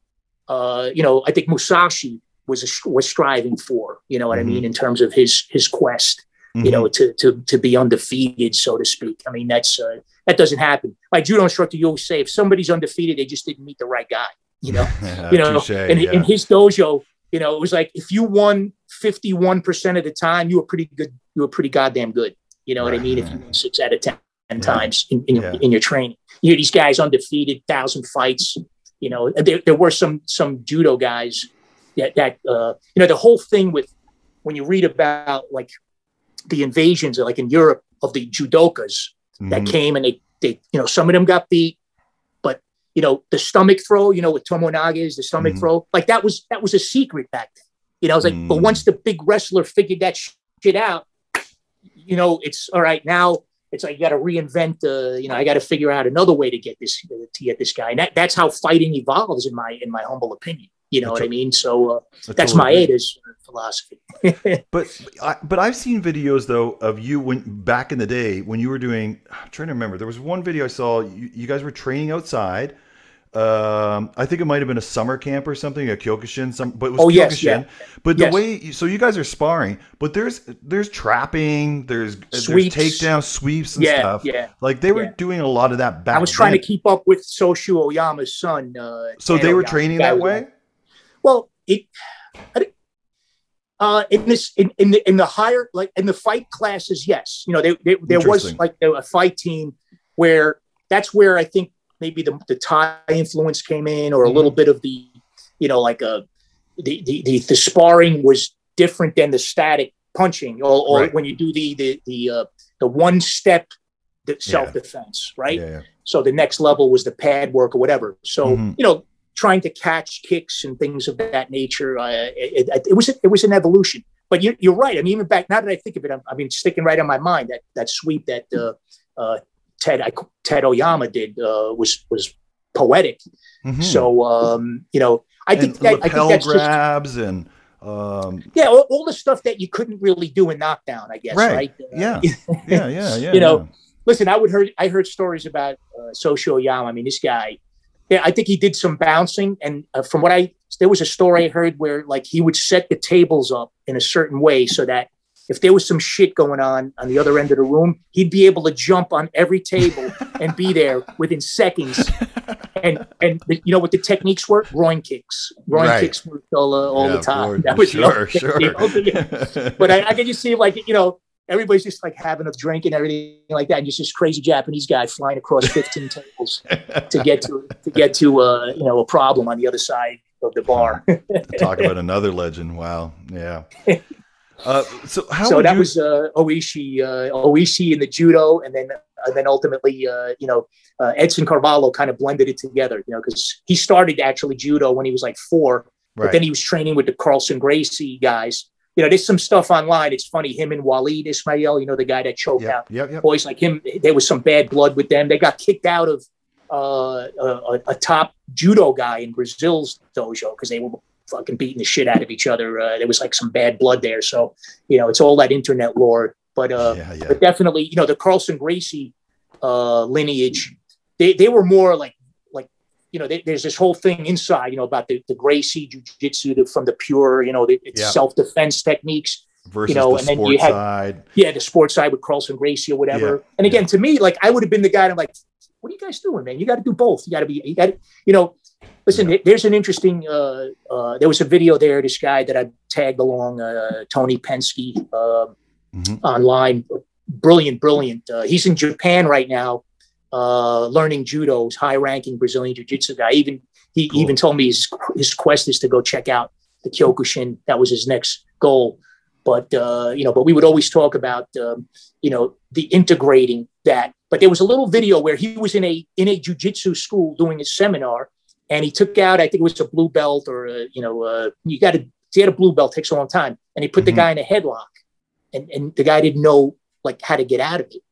uh, you know. I think Musashi was a, was striving for. You know what mm-hmm. I mean in terms of his his quest. Mm-hmm. You know, to to to be undefeated, so to speak. I mean, that's uh, that doesn't happen. My judo instructor, you always say, if somebody's undefeated, they just didn't meet the right guy. You know, you know, Touché, in, yeah. in his dojo, you know, it was like if you won 51% of the time, you were pretty good. You were pretty goddamn good. You know right. what I mean? If you won six out of 10 yeah. times in, in, yeah. your, in your training, you hear these guys undefeated, thousand fights. You know, there, there were some some judo guys that that uh, you know the whole thing with when you read about like the invasions, like in Europe, of the judokas mm-hmm. that came and they, they, you know, some of them got beat, but you know, the stomach throw, you know, with tomoe nage the stomach mm-hmm. throw, like that was that was a secret back then. You know, I was like, but Mm. once the big wrestler figured that shit out, you know, it's all right now. It's like you got to reinvent. Uh, you know, I got to figure out another way to get this to get this guy. And that, that's how fighting evolves, in my in my humble opinion. You know That's what I a- mean? So uh, I that's my agree. Ada's philosophy. But I, but I've seen videos though of you when back in the day when you were doing. I'm trying to remember. There was one video I saw. You, you guys were training outside. Um, I think it might have been a summer camp or something, a Kyokushin. Some, but it was Oh, Kyokushin. yes, yeah. But the Yes. way, you, so you guys are sparring, but there's there's trapping, there's Sweeps. there's takedown sweeps and yeah, stuff. yeah. Like they were Yeah. doing a lot of that back. I was trying then. to keep up with Soshu Oyama's son. Uh, So they were Oyama. training Guy that was- way. Well, it. Uh, in this, in, in the in the higher like in the fight classes, yes, you know, they, they, there was like a fight team where that's where I think maybe the the Thai influence came in, or a Mm-hmm. little bit of the, you know, like a the the the, the sparring was different than the static punching, or, or Right. when you do the the the uh, the one step self defense, right? Yeah, yeah. So the next level was the pad work or whatever. So Mhm. you know, trying to catch kicks and things of that nature. Uh, it, it, it was it was an evolution. But you, you're right. I mean, even back now that I think of it, I'm, I mean, sticking right on my mind that that sweep that uh, uh, Ted I, Ted Oyama did uh, was was poetic. Mhm. So um, you know, I think and that I think that's just grabs and um, yeah, all, all the stuff that you couldn't really do in knockdown. I guess Right. right. Uh, yeah, yeah, yeah, yeah. You know, yeah. listen, I would heard I heard stories about uh, Yama. I mean, this guy, yeah, I think he did some bouncing, and uh, from what I there was a story I heard where like he would set the tables up in a certain way so that if there was some shit going on on the other end of the room, he'd be able to jump on every table and be there within seconds. And and the, you know what the techniques were? Groin kicks. Groin Right. kicks worked all, uh, all Yeah, the time. course. That was sure, sure. the but I, I can just see like you know everybody's just like having a drink and everything like that, and just this crazy Japanese guy flying across 15 tables to get to to get to uh, you know a problem on the other side of the bar. Talk about another legend. Wow. Yeah. Uh, so how so that you? was uh, Oishi, uh, Oishi in the judo, and then and then ultimately uh, you know uh, Edson Carvalho kind of blended it together, you know, because he started actually judo when he was like four, but then he was training with the Carlson Gracie guys. You know, there's some stuff online. It's funny. Him and Wallid Ismail, you know, the guy that choked out Yep. Yep. Yep. boys like him. There was some bad blood with them. They got kicked out of uh, a, a top judo guy in Brazil's dojo because they were fucking beating the shit out of each other. Uh, there was like some bad blood there. So you know, it's all that internet lore. But uh, yeah. Yeah. but definitely, you know, the Carlson Gracie uh, lineage, they, they were more like, you know, they, there's this whole thing inside, you know, about the, the Gracie jujitsu the, from the pure, you know, the, it's Yeah. self-defense techniques. Versus know, the and then you sports had- side. Yeah. The sports side with Carlson Gracie or whatever. Yeah, And again, to me, like I would have been the guy. I'm like, what are you guys doing, man? You got to do both. You got to be, you got to, you know, listen, there- there's an interesting, uh, uh, there was a video there, this guy that I tagged along, uh, Tony Pensky, uh, Mhm. online. Brilliant, brilliant. Uh, he's in Japan right now, uh, learning judo. He's high ranking Brazilian jiu jitsu guy. Even he Cool. even told me his his quest is to go check out the Kyokushin. That was his next goal. But uh, you know, but we would always talk about um, you know the integrating that. But there was a little video where he was in a in a jujitsu school doing a seminar, and he took out I think it was a blue belt or a, you know uh, you got to get a blue belt takes a long time, and he put Mhm. the guy in a headlock, and and the guy didn't know like how to get out of it.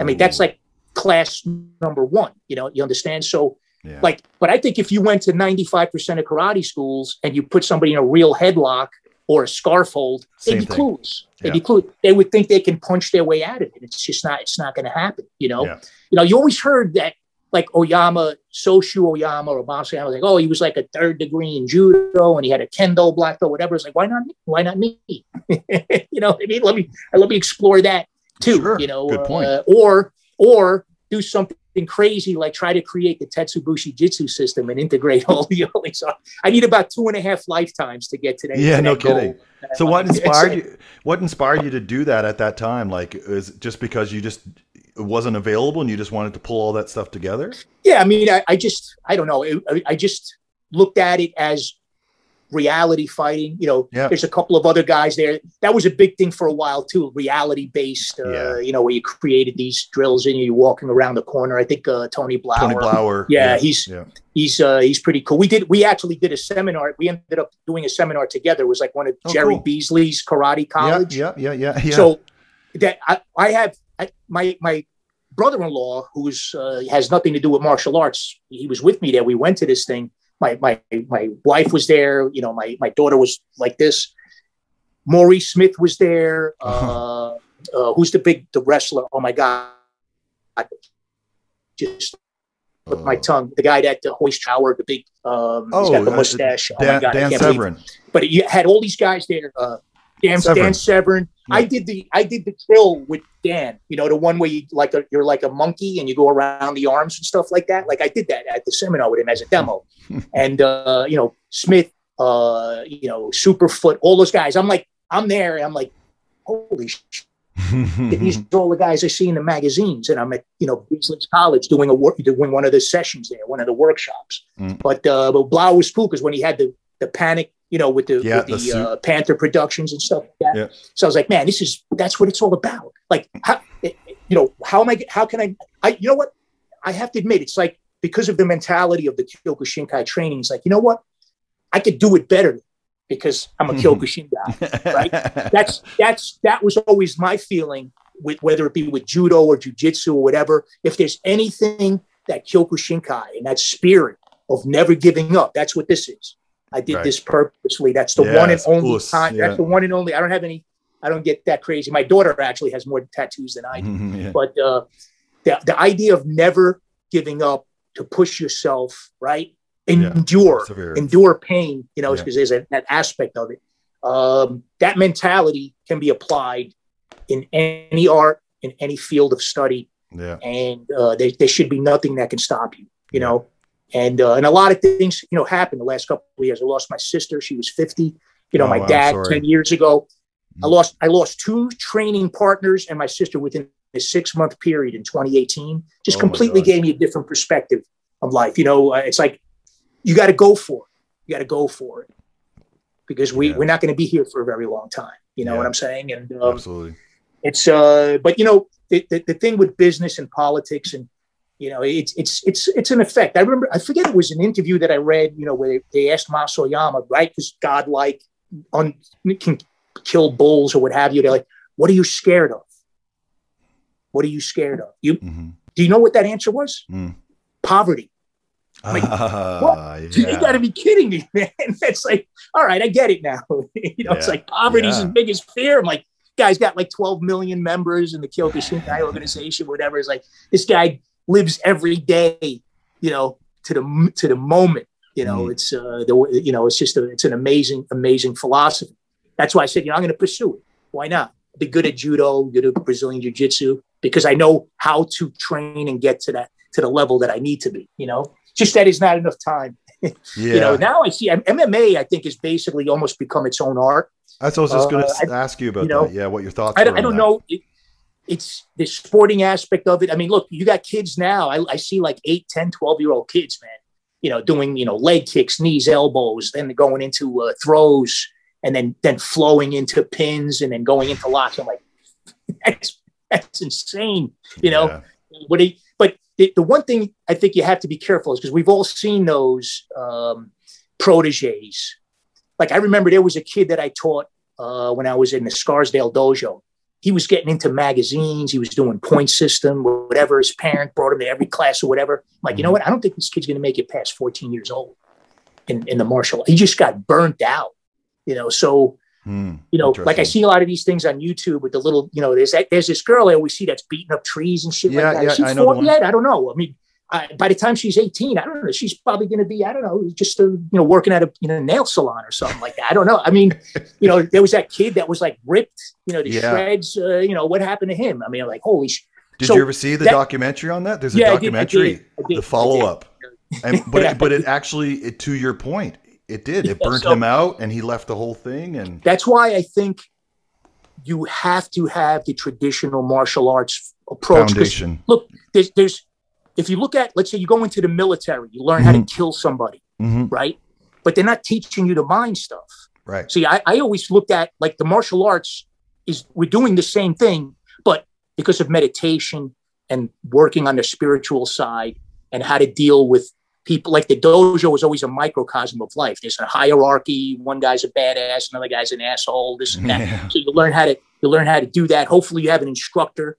I mean, that's like class number one. You know, you understand. So Yeah. like, but I think if you went to ninety five percent of karate schools and you put somebody in a real headlock or a scarf hold, Same they'd be thing. clueless. They'd Yeah. be clueless. They would think they can punch their way out of it. It's just not. It's not going to happen. You know. Yeah. You know. You always heard that like Oyama, Soshu Oyama or was like, oh, he was like a third degree in judo and he had a kendo black belt, whatever. It's like, why not me? Why not me? you know, I mean, let me let me explore that too. Sure. You know, Good point. uh, or or do something crazy like try to create the Tetsubushi Jitsu system and integrate all the only. So I need about two and a half lifetimes to get to that. Yeah, to no goal. kidding. So what inspired you? What inspired you to do that at that time? Like, is it just because you just it wasn't available and you just wanted to pull all that stuff together? Yeah, I mean, I, I just, I don't know. I, I just looked at it as reality fighting. You know, Yeah. there's a couple of other guys there. That was a big thing for a while too. Reality based. Uh, Yeah. You know, where you created these drills and you're walking around the corner. I think uh, Tony Blauer. Tony Blauer. Yeah, he's yeah. he's uh, he's pretty cool. We did we actually did a seminar. We ended up doing a seminar together. It was like one of Oh, Jerry cool. Beasley's karate college. yeah, yeah, yeah, yeah. So that I, I have I, my my brother-in-law who's uh, has nothing to do with martial arts. He was with me there. We went to this thing. My my my wife was there. You know, my my daughter was like this. Maurice Smith was there. Uh, uh, who's the big the wrestler? Oh my god! I just with my Uh, tongue. The guy that the hoist tower, the big um, he's Oh, got the uh, mustache. oh my Dan, god! Dan can't believe but you had all these guys there. Uh, Dan Severn. Dan Severn. Yeah. I did the I did the drill with Dan. You know the one where you like a, you're like a monkey and you go around the arms and stuff like that. Like I did that at the seminar with him as a demo. and uh, you know Smith, uh, you know Superfoot, all those guys. I'm like I'm there. And I'm like holy. Sh- these are all the guys I see in the magazines, and I'm at you know Beasley's College doing a work doing one of the sessions there, one of the workshops. Mm. But uh, but Blau was cool because when he had the the panic, you know, with the Yeah, with the the, uh, Panther Productions and stuff like that. Yeah. So I was like, man, this is that's what it's all about. Like, how it- you know, how am I? How can I? I you know what? I have to admit, it's like because of the mentality of the Kyokushinkai training. It's like, you know what? I could do it better because I'm a Kyokushin guy right? that's that's that was always my feeling with whether it be with judo or jujitsu or whatever. If there's anything that Kyokushinkai and that spirit of never giving up, that's what this is. I did Right. this purposely. That's the one and only us, time. yeah. That's the one and only. I don't have any. I don't get that crazy. My daughter actually has more tattoos than I do. Yeah. But uh, the the idea of never giving up to push yourself, right? Endure endure pain, you know, because there's a, that aspect of it. Um, that mentality can be applied in any art, in any field of study, Yeah. and uh, there, there should be nothing that can stop you, you know. And uh, and a lot of things, you know, happened the last couple of years. I lost my sister; she was fifty. You know, Oh, my I'm dad sorry. ten years ago. I Mm. lost I lost two training partners and my sister within a six month period in 2018. Just Oh, completely gave me a different perspective of life. You know, uh, it's like you got to go for it. You got to go for it because we Yeah. we're not going to be here for a very long time. You know Yeah. what I'm saying? And um, Absolutely. it's uh, but you know, the, the the thing with business and politics and you know, it's it's it's it's an effect. I remember I forget it was an interview that I read. You know, where they, they asked Mas Oyama, right? Because godlike, on can kill bulls or what have you. They're like, what are you scared of? What are you scared of? You hmm do you know what that answer was? Mm. Poverty. Like, Ah, You got to be kidding me, man. It's like, all right, I get it now. you know, it's like poverty's Yeah. his biggest fear. I'm like, guy's got like 12 million members in the Kyokushinkai organization, whatever. It's like this guy lives every day, you know, to the to the moment. You know, Mm. it's uh, the you know, it's just a, it's an amazing, amazing philosophy. That's why I said, you know, I'm going to pursue it. Why not? Be good at judo, good at Brazilian jiu-jitsu, because I know how to train and get to that to the level that I need to be. You know, just that is not enough time. yeah. You know, now I see MMA. I think has basically almost become its own art. That's what I was just going uh, to ask you about you know, that. Yeah, what your thoughts I I don't that. know. It, it's the sporting aspect of it. I mean, look, you got kids now. I, I see like 8, 10, 12 year old kids, man, you know, doing, you know, leg kicks, knees, elbows, then going into uh, throws and then, then flowing into pins and then going into locks. I'm like, that's, that's insane. You know, Yeah. what he, but the, the one thing I think you have to be careful is because we've all seen those um, proteges. Like I remember there was a kid that I taught uh, when I was in the Scarsdale dojo. He was getting into magazines. He was doing point system, whatever. His parent brought him to every class or whatever. I'm like, you know what? I don't think this kid's going to make it past 14 years old in, in the martial. He just got burnt out, you know. So Hmm. you know, like I see a lot of these things on YouTube with the little, you know, there's that, there's this girl I always see that's beating up trees and shit Yeah, like that. yeah, Is she I know the 40 one. yet? I don't know. I mean, I, by the time she's 18, I don't know. She's probably going to be, I don't know, just uh, you know, working at a you know nail salon or something like that. I don't know. I mean, you know, there was that kid that was like ripped, you know, the Yeah. shreds. Uh, you know, what happened to him? I mean, like, holy. Sh- Did So you ever see the that- documentary on that? There's a Yeah, I did, I documentary, did, did, the follow up. And but it, but it actually, it, to your point, it did. It Yeah, burnt so- him out, and he left the whole thing. And That's why I think you have to have the traditional martial arts approach. foundation. look, there's, there's, if you look at, let's say you go into the military, you learn how to Mhm. kill somebody, hmm right? but they're not teaching you the mind stuff. Right. See, I, I always looked at like the martial arts is we're doing the same thing, but because of meditation and working on the spiritual side and how to deal with people like the dojo is always a microcosm of life. There's a hierarchy. One guy's a badass, another guy's an asshole. This and that. Yeah. So you learn how to you learn how to do that. Hopefully, you have an instructor,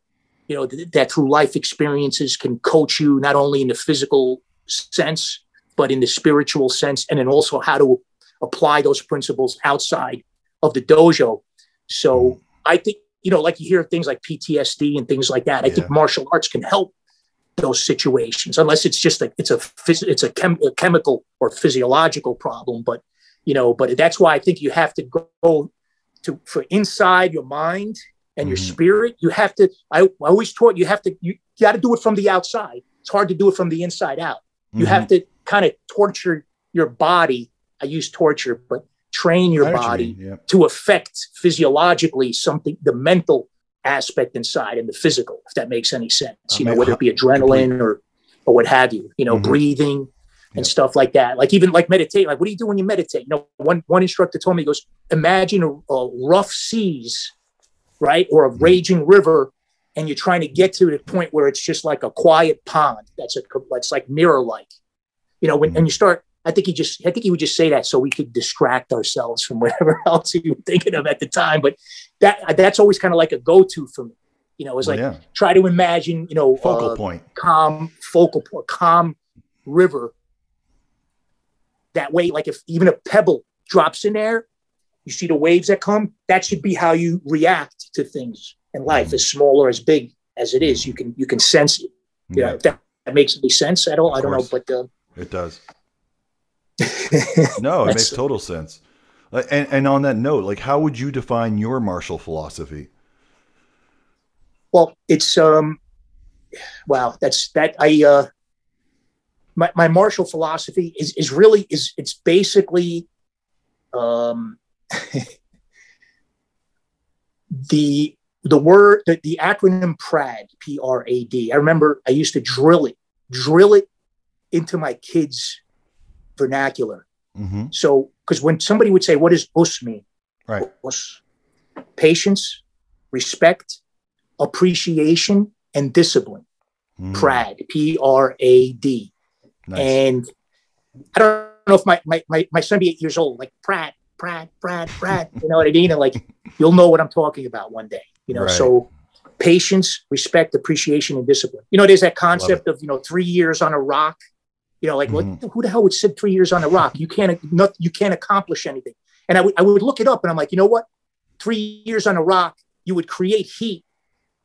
you know, th- that through life experiences can coach you not only in the physical sense but in the spiritual sense, and then also how to apply those principles outside of the dojo. So hmm. I think you know, like you hear things like PTSD and things like that. I think martial arts can help those situations, unless it's just like it's a phys- it's a, chem- a chemical or physiological problem. But you know, but that's why I think you have to go to for inside your mind and your Mhm. spirit. You have to. I, I always taught you have to. You got to do it from the outside. It's hard to do it from the inside out. You Mhm. have to kind of torture your body. I use torture, but train your I you body mean, Yeah. to affect physiologically something, the mental aspect inside and the physical, if that makes any sense. Uh, You know, whether it be adrenaline or or what have you. You know, Mhm. breathing and Yep. stuff like that. Like even like meditate. Like what do you do when you meditate? You know, one one instructor told me he goes, imagine a, a rough seas, right, or a Mhm. raging river. And you're trying to get to the point where it's just like a quiet pond. That's a that's like mirror like, you know. When Mhm. and you start I think he just I think he would just say that so we could distract ourselves from whatever else he was thinking of at the time. But that that's always kind of like a go-to for me. You know, it's Well, like yeah. try to imagine, you know, Focal uh, point. calm focal point, calm river. That way, like if even a pebble drops in there, you see the waves that come. That should be how you react to things in life, as small or as big as it is. You can you can sense it. Yeah, Yeah, if that, that makes any sense. at Of I don't know, but uh, it does. No, it makes total sense. And, and on that note, like, how would you define your martial philosophy? Well, it's um, wow. That's that. I uh, my my martial philosophy is is really is it's basically um, the the word the, the acronym PRAD P R A D. I remember I used to drill it, drill it into my kids' vernacular. Mm-hmm. So because when somebody would say, "What does us mean?" Right. was patience, respect, appreciation, and discipline. Mhm. PRAD, P R A D. Nice. And I don't know if my, my, my, my son be eight years old, like Pratt, Pratt, Pratt, Pratt, you know what I mean? And like, you'll know what I'm talking about one day, you know? Right. So patience, respect, appreciation, and discipline. You know, there's that concept of, you know, three years on a rock, you know, like Mhm. what, who the hell would sit three years on a rock? You can't, not, you can't accomplish anything. And I would, I would look it up and I'm like, you know what? Three years on a rock, you would create heat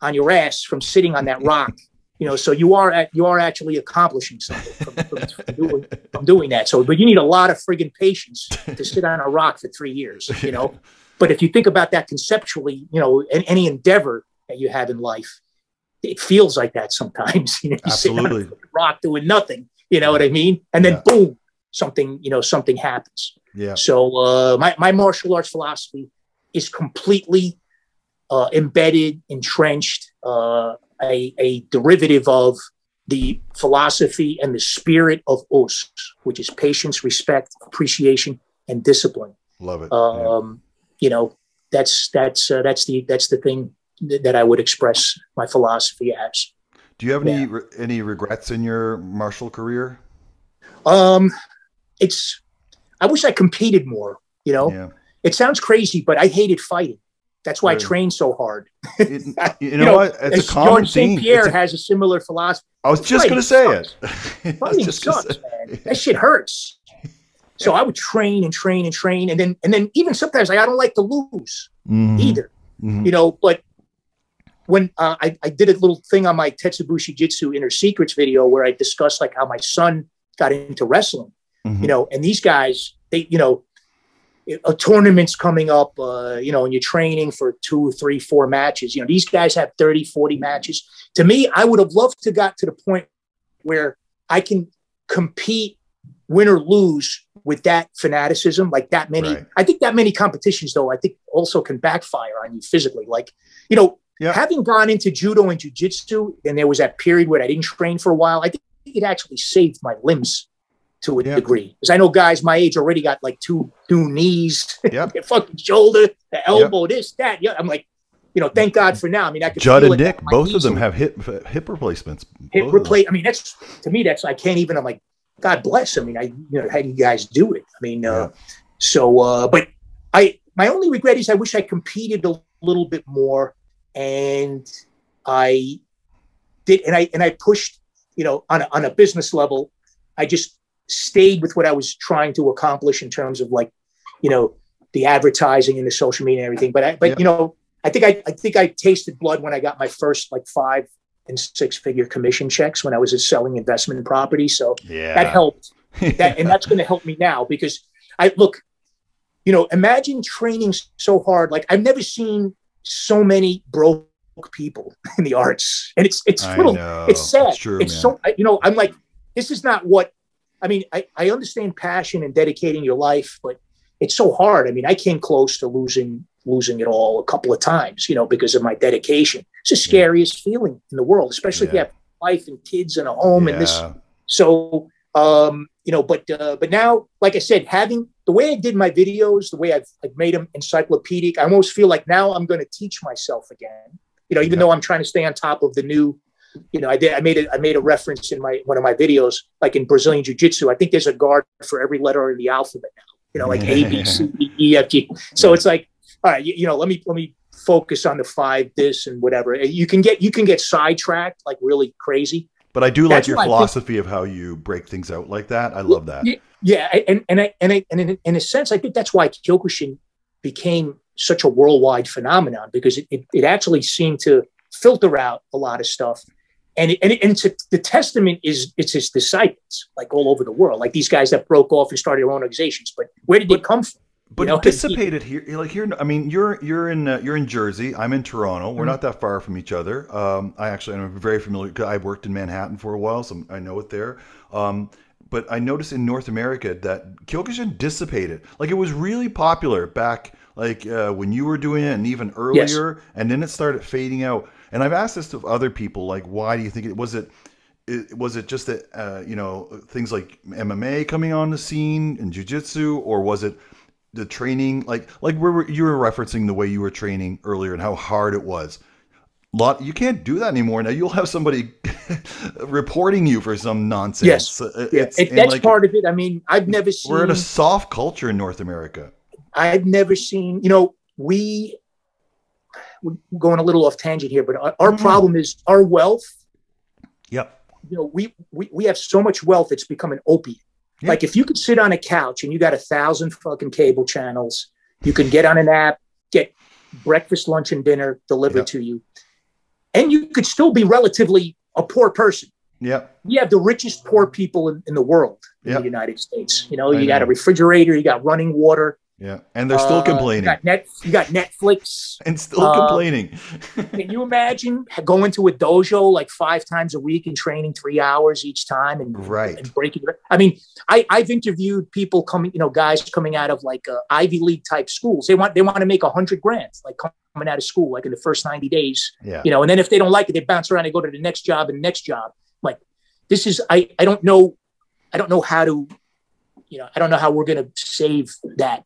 on your ass from sitting on that rock. You know, so you are at, you are actually accomplishing something from, from, from doing, from doing that. So, but you need a lot of friggin' patience to sit on a rock for three years. You know, but if you think about that conceptually, you know, in any endeavor that you have in life, it feels like that sometimes. You know, you sit on a Absolutely. rock doing nothing. You know what I mean? And then Yeah. boom, something you know something happens. Yeah. So uh, my my martial arts philosophy is completely uh, embedded, entrenched, uh, a a derivative of the philosophy and the spirit of us, which is patience, respect, appreciation, and discipline. Love it. Yeah. Um, You know, that's that's uh, that's the that's the thing th- that I would express my philosophy as. Do you have any yeah. re- any regrets in your martial career? Um, it's I wish I competed more. You know, Yeah. it sounds crazy, but I hated fighting. That's why Really? I train so hard. It- you, know know, what? It's a common George. St. Pierre a- has a similar philosophy. I was just going to say it. Fighting sucks, say-. That shit hurts. So I would train and train and train, and then and then even sometimes like, I don't like to lose Mhm. either. Mhm. you know but when uh, I, I did a little thing on my tetsubushi jitsu inner secrets video where i discussed like how my son got into wrestling Mhm. you know and these guys they you know a tournament's coming up uh, you know and you're training for two three four matches you know these guys have 30 40 matches to me i would have loved to got to the point where i can compete win or lose with that fanaticism like that many Right. i think that many competitions though i think also can backfire on you physically like you know Yeah. having gone into judo and jiu-jitsu and there was that period where i didn't train for a while i think it actually saved my limbs to a Yeah. degree. Because I know guys my age already got like two two knees, Yep. fucking shoulder, the elbow, this, that. Yeah, I'm like, you know, thank God for now. I mean, I could Judd feel and Nick, both of them have hip hip replacements. hip Both of them. replace. I mean, that's to me. That's I can't even. I'm like, God bless. I mean, I you know how do you guys do it? I mean, uh, so uh, but I my only regret is I wish I competed a little bit more, and I did, and I and I pushed, you know, on a, on a business level. I just stayed with what I was trying to accomplish in terms of like, you know, the advertising and the social media and everything. But I, but Yeah. you know, I think I, I think I tasted blood when I got my first like five and six figure commission checks when I was selling investment property. So Yeah. that helped. That, and that's going to help me now because I look, you know, imagine training so hard. Like I've never seen so many broke people in the arts, and it's it's little, it's sad. It's true, it's so you know, I'm like, this is not what. I mean, I, I understand passion and dedicating your life, but it's so hard. I mean, I came close to losing losing it all a couple of times, you know, because of my dedication. It's the scariest feeling in the world, especially if you Yeah. have wife and kids and a home and this so um you know but uh, but now like i said having the way i did my videos the way i've, I've made them encyclopedic i almost feel like now i'm going to teach myself again you know even Yeah. though i'm trying to stay on top of the new you know i did i made a i made a reference in my one of my videos like in brazilian jiu-jitsu i think there's a guard for every letter in the alphabet now you know like a b c d e f g so it's like all right you, you know let me let me focus on the five this and whatever you can get you can get sidetracked like really crazy But I do like That's your philosophy of how you break things out like that. I love that. Yeah, yeah, and and I, and I, and in, in a sense, I think that's why Kyokushin became such a worldwide phenomenon because it, it, it actually seemed to filter out a lot of stuff, and it, and, it, and it's a, the testament is it's his disciples like all over the world, like these guys that broke off and started their own organizations. But where did they come from? But You know, it dissipated here. Like here, I mean, you're you're in uh, you're in Jersey. I'm in Toronto. We're Mhm. not that far from each other. Um, I actually am very familiar. I worked in Manhattan for a while, so I know it there. Um, but I noticed in North America that Kyokushin dissipated. Like it was really popular back, like uh, when you were doing it, and even earlier. And then it started fading out. And I've asked this to other people, like, why do you think it was it? it, was it just that uh, you know things like MMA coming on the scene and jujitsu, or was it the training like like we were, you were referencing the way you were training earlier and how hard it was? Lot you can't do that anymore. Now you'll have somebody reporting you for some nonsense. Yes. Uh, Yeah, it, that's like, part of it. I mean, I've never seen. We're in a soft culture in North America. I've never seen, you know, we, we're going a little off tangent here, but our, our Mhm. problem is our wealth. Yep. You know, we, we, we have so much wealth, it's become an opiate. Yeah. Like if you could sit on a couch and you got a thousand fucking cable channels, you can get on an app, get breakfast, lunch, and dinner delivered Yeah. to you. And you could still be relatively a poor person. Yeah. We have the richest poor people in, in the world in Yeah. the United States. You know, you got a refrigerator, you got running water. Yeah. And they're still uh, complaining. You got, net, you got Netflix. and still uh, complaining. Can you imagine going to a dojo like five times a week and training three hours each time and, Right. and breaking? I mean, I, I've interviewed people coming, you know, guys coming out of like uh, Ivy League type schools. They want they want to make a hundred grand, like coming out of school, like in the first ninety days, Yeah. you know. And then if they don't like it, they bounce around and go to the next job and the next job. Like this is I I don't know I don't know how to, you know, I don't know how we're going to save that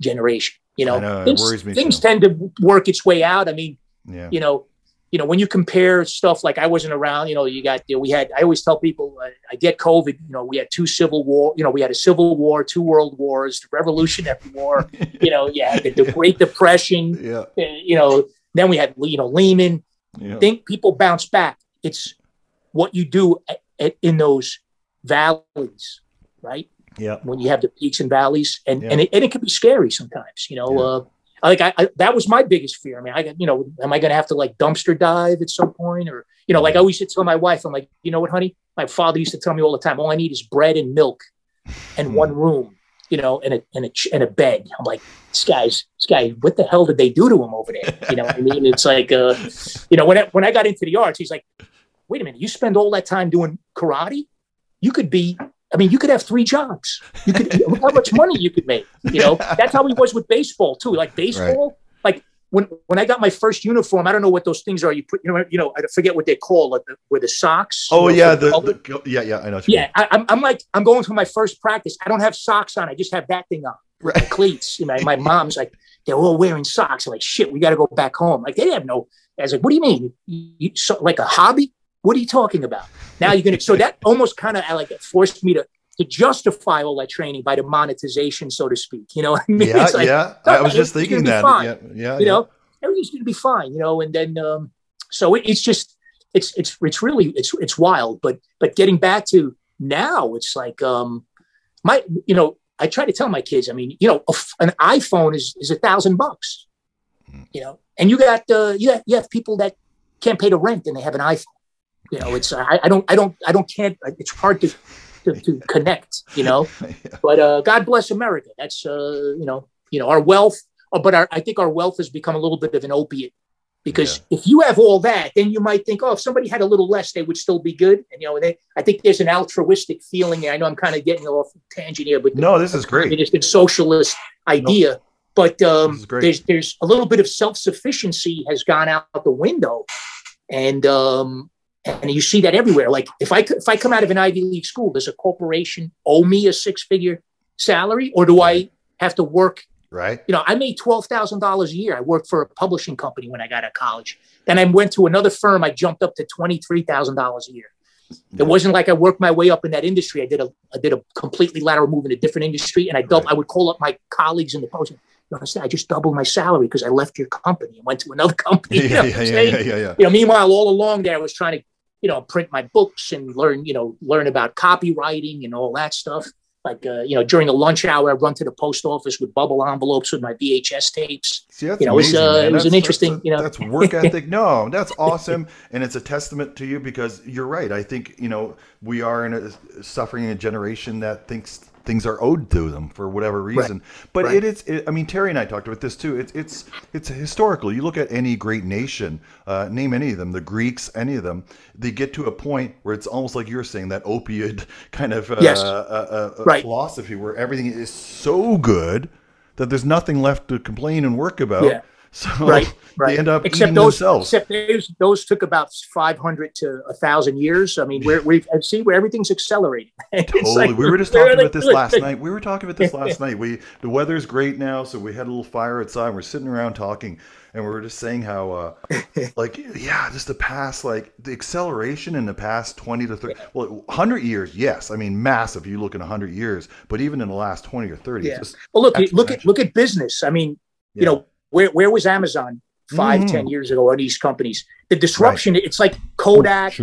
generation. You know, know, things, things tend to work its way out. I mean, Yeah. you know, you know, when you compare stuff like I wasn't around, you know, you got, you know, we had, I always tell people, uh, I get COVID, you know, we had two civil war, you know, we had a civil war, two world wars, the Revolutionary War, you know, yeah, the, the Great Depression, Yeah. uh, you know, then we had, you know, Lehman. Yeah. Think people bounce back. It's what you do at, at, in those valleys, right? Yeah. when you have the peaks and valleys and Yeah. and, it, and it can be scary sometimes you know Yeah. uh like I, I that was my biggest fear. I mean i got you know am i going to have to like dumpster dive at some point or you know like i always used to tell my wife i'm like you know what honey? My father used to tell me all the time all i need is bread and milk and one room you know and a and a and a bed. I'm like this guy's this guy what the hell did they do to him over there? You know what i mean? It's like uh you know when I, when i got into the arts he's like wait a minute you spend all that time doing karate? You could be I mean, you could have three jobs. You could look how much money you could make. You know, that's how he was with baseball too. Like baseball, like when when I got my first uniform, I don't know what those things are. You put, you know, you know, I forget what they call it, the, where the socks. Oh yeah, the, the yeah yeah I know. Yeah. I, I'm I'm like I'm going to my first practice. I don't have socks on. I just have that thing on, right. cleats. You know, my mom's like they're all wearing socks. I'm like shit, we got to go back home. Like they have no. I was like, what do you mean? You, you, so, like a hobby? What are you talking about? Now you're gonna. So that almost kind of like it forced me to to justify all that training by the monetization, so to speak. You know what I mean? Yeah It's like, yeah. I was just thinking that. fine. Yeah yeah. you yeah. know everything's going to be fine you know and then um so it, it's just it's it's it's really it's it's wild but but getting back to now it's like um my you know i try to tell my kids i mean you know an iphone is is a thousand bucks you know and you got uh you have, you have people that can't pay the rent and they have an iphone you know it's i, I don't i don't i don't can't it's hard to to, to connect you know but uh, God bless America. That's uh, you know, you know, our wealth. uh, But our, I think our wealth has become a little bit of an opiate because if you have all that, then you might think, oh, if somebody had a little less, they would still be good. And you know, they, I think there's an altruistic feeling. there. I know I'm kind of getting off tangent here, but No, this is great. It's a socialist idea. But um, This is great. there's there's a little bit of self sufficiency has gone out the window, and um, and you see that everywhere. Like if I if I come out of an Ivy League school, does a corporation owe me a six figure salary, or do I have to work? Right. You know, I made twelve thousand dollars a year. I worked for a publishing company when I got out of college. Then I went to another firm. I jumped up to twenty three thousand dollars a year. It wasn't like I worked my way up in that industry. I did a I did a completely lateral move in a different industry, and I doubled. Right. I would call up my colleagues in the post. You understand? I just doubled my salary because I left your company and went to another company. You know yeah yeah yeah yeah. yeah. You know, meanwhile, all along there, I was trying to, you know, print my books and learn, you know, learn about copywriting and all that stuff. Like, uh, you know, during the lunch hour, I'd run to the post office with bubble envelopes with my VHS tapes. See, that's You know, amazing, uh, it was an interesting, that's- you know- That's work ethic. No, that's awesome, and it's a testament to you because you're right. I think you know we are in a suffering a generation that thinks things are owed to them for whatever reason. But Right. it is. It, I mean, Terry and I talked about this too. It's it's it's historical. You look at any great nation, uh, name any of them, the Greeks, any of them. They get to a point where it's almost like you're saying that opioid kind of uh, Yes. uh, uh, Right. philosophy where everything is so good that there's nothing left to complain and work about. Yeah. So Right, right. they end up except eating those, themselves. except those, those took about 500 to a thousand years. I mean, we're, we've, see where everything's accelerating. Totally. like- we were just talking like- about this last night. We were talking about this last night. We the weather's great now, so we had a little fire outside. We're sitting around talking, and we were just saying how, uh, like, yeah, just the past, like the acceleration in the past twenty to thirty, well, hundred years, yes. I mean, massive. You look at hundred years, but even in the last twenty or thirty, Yeah. just Well, look, look at look at business. I mean, yeah. you know, where where was Amazon five, Mhm. ten years ago? Or these companies, the disruption. It's like Kodak.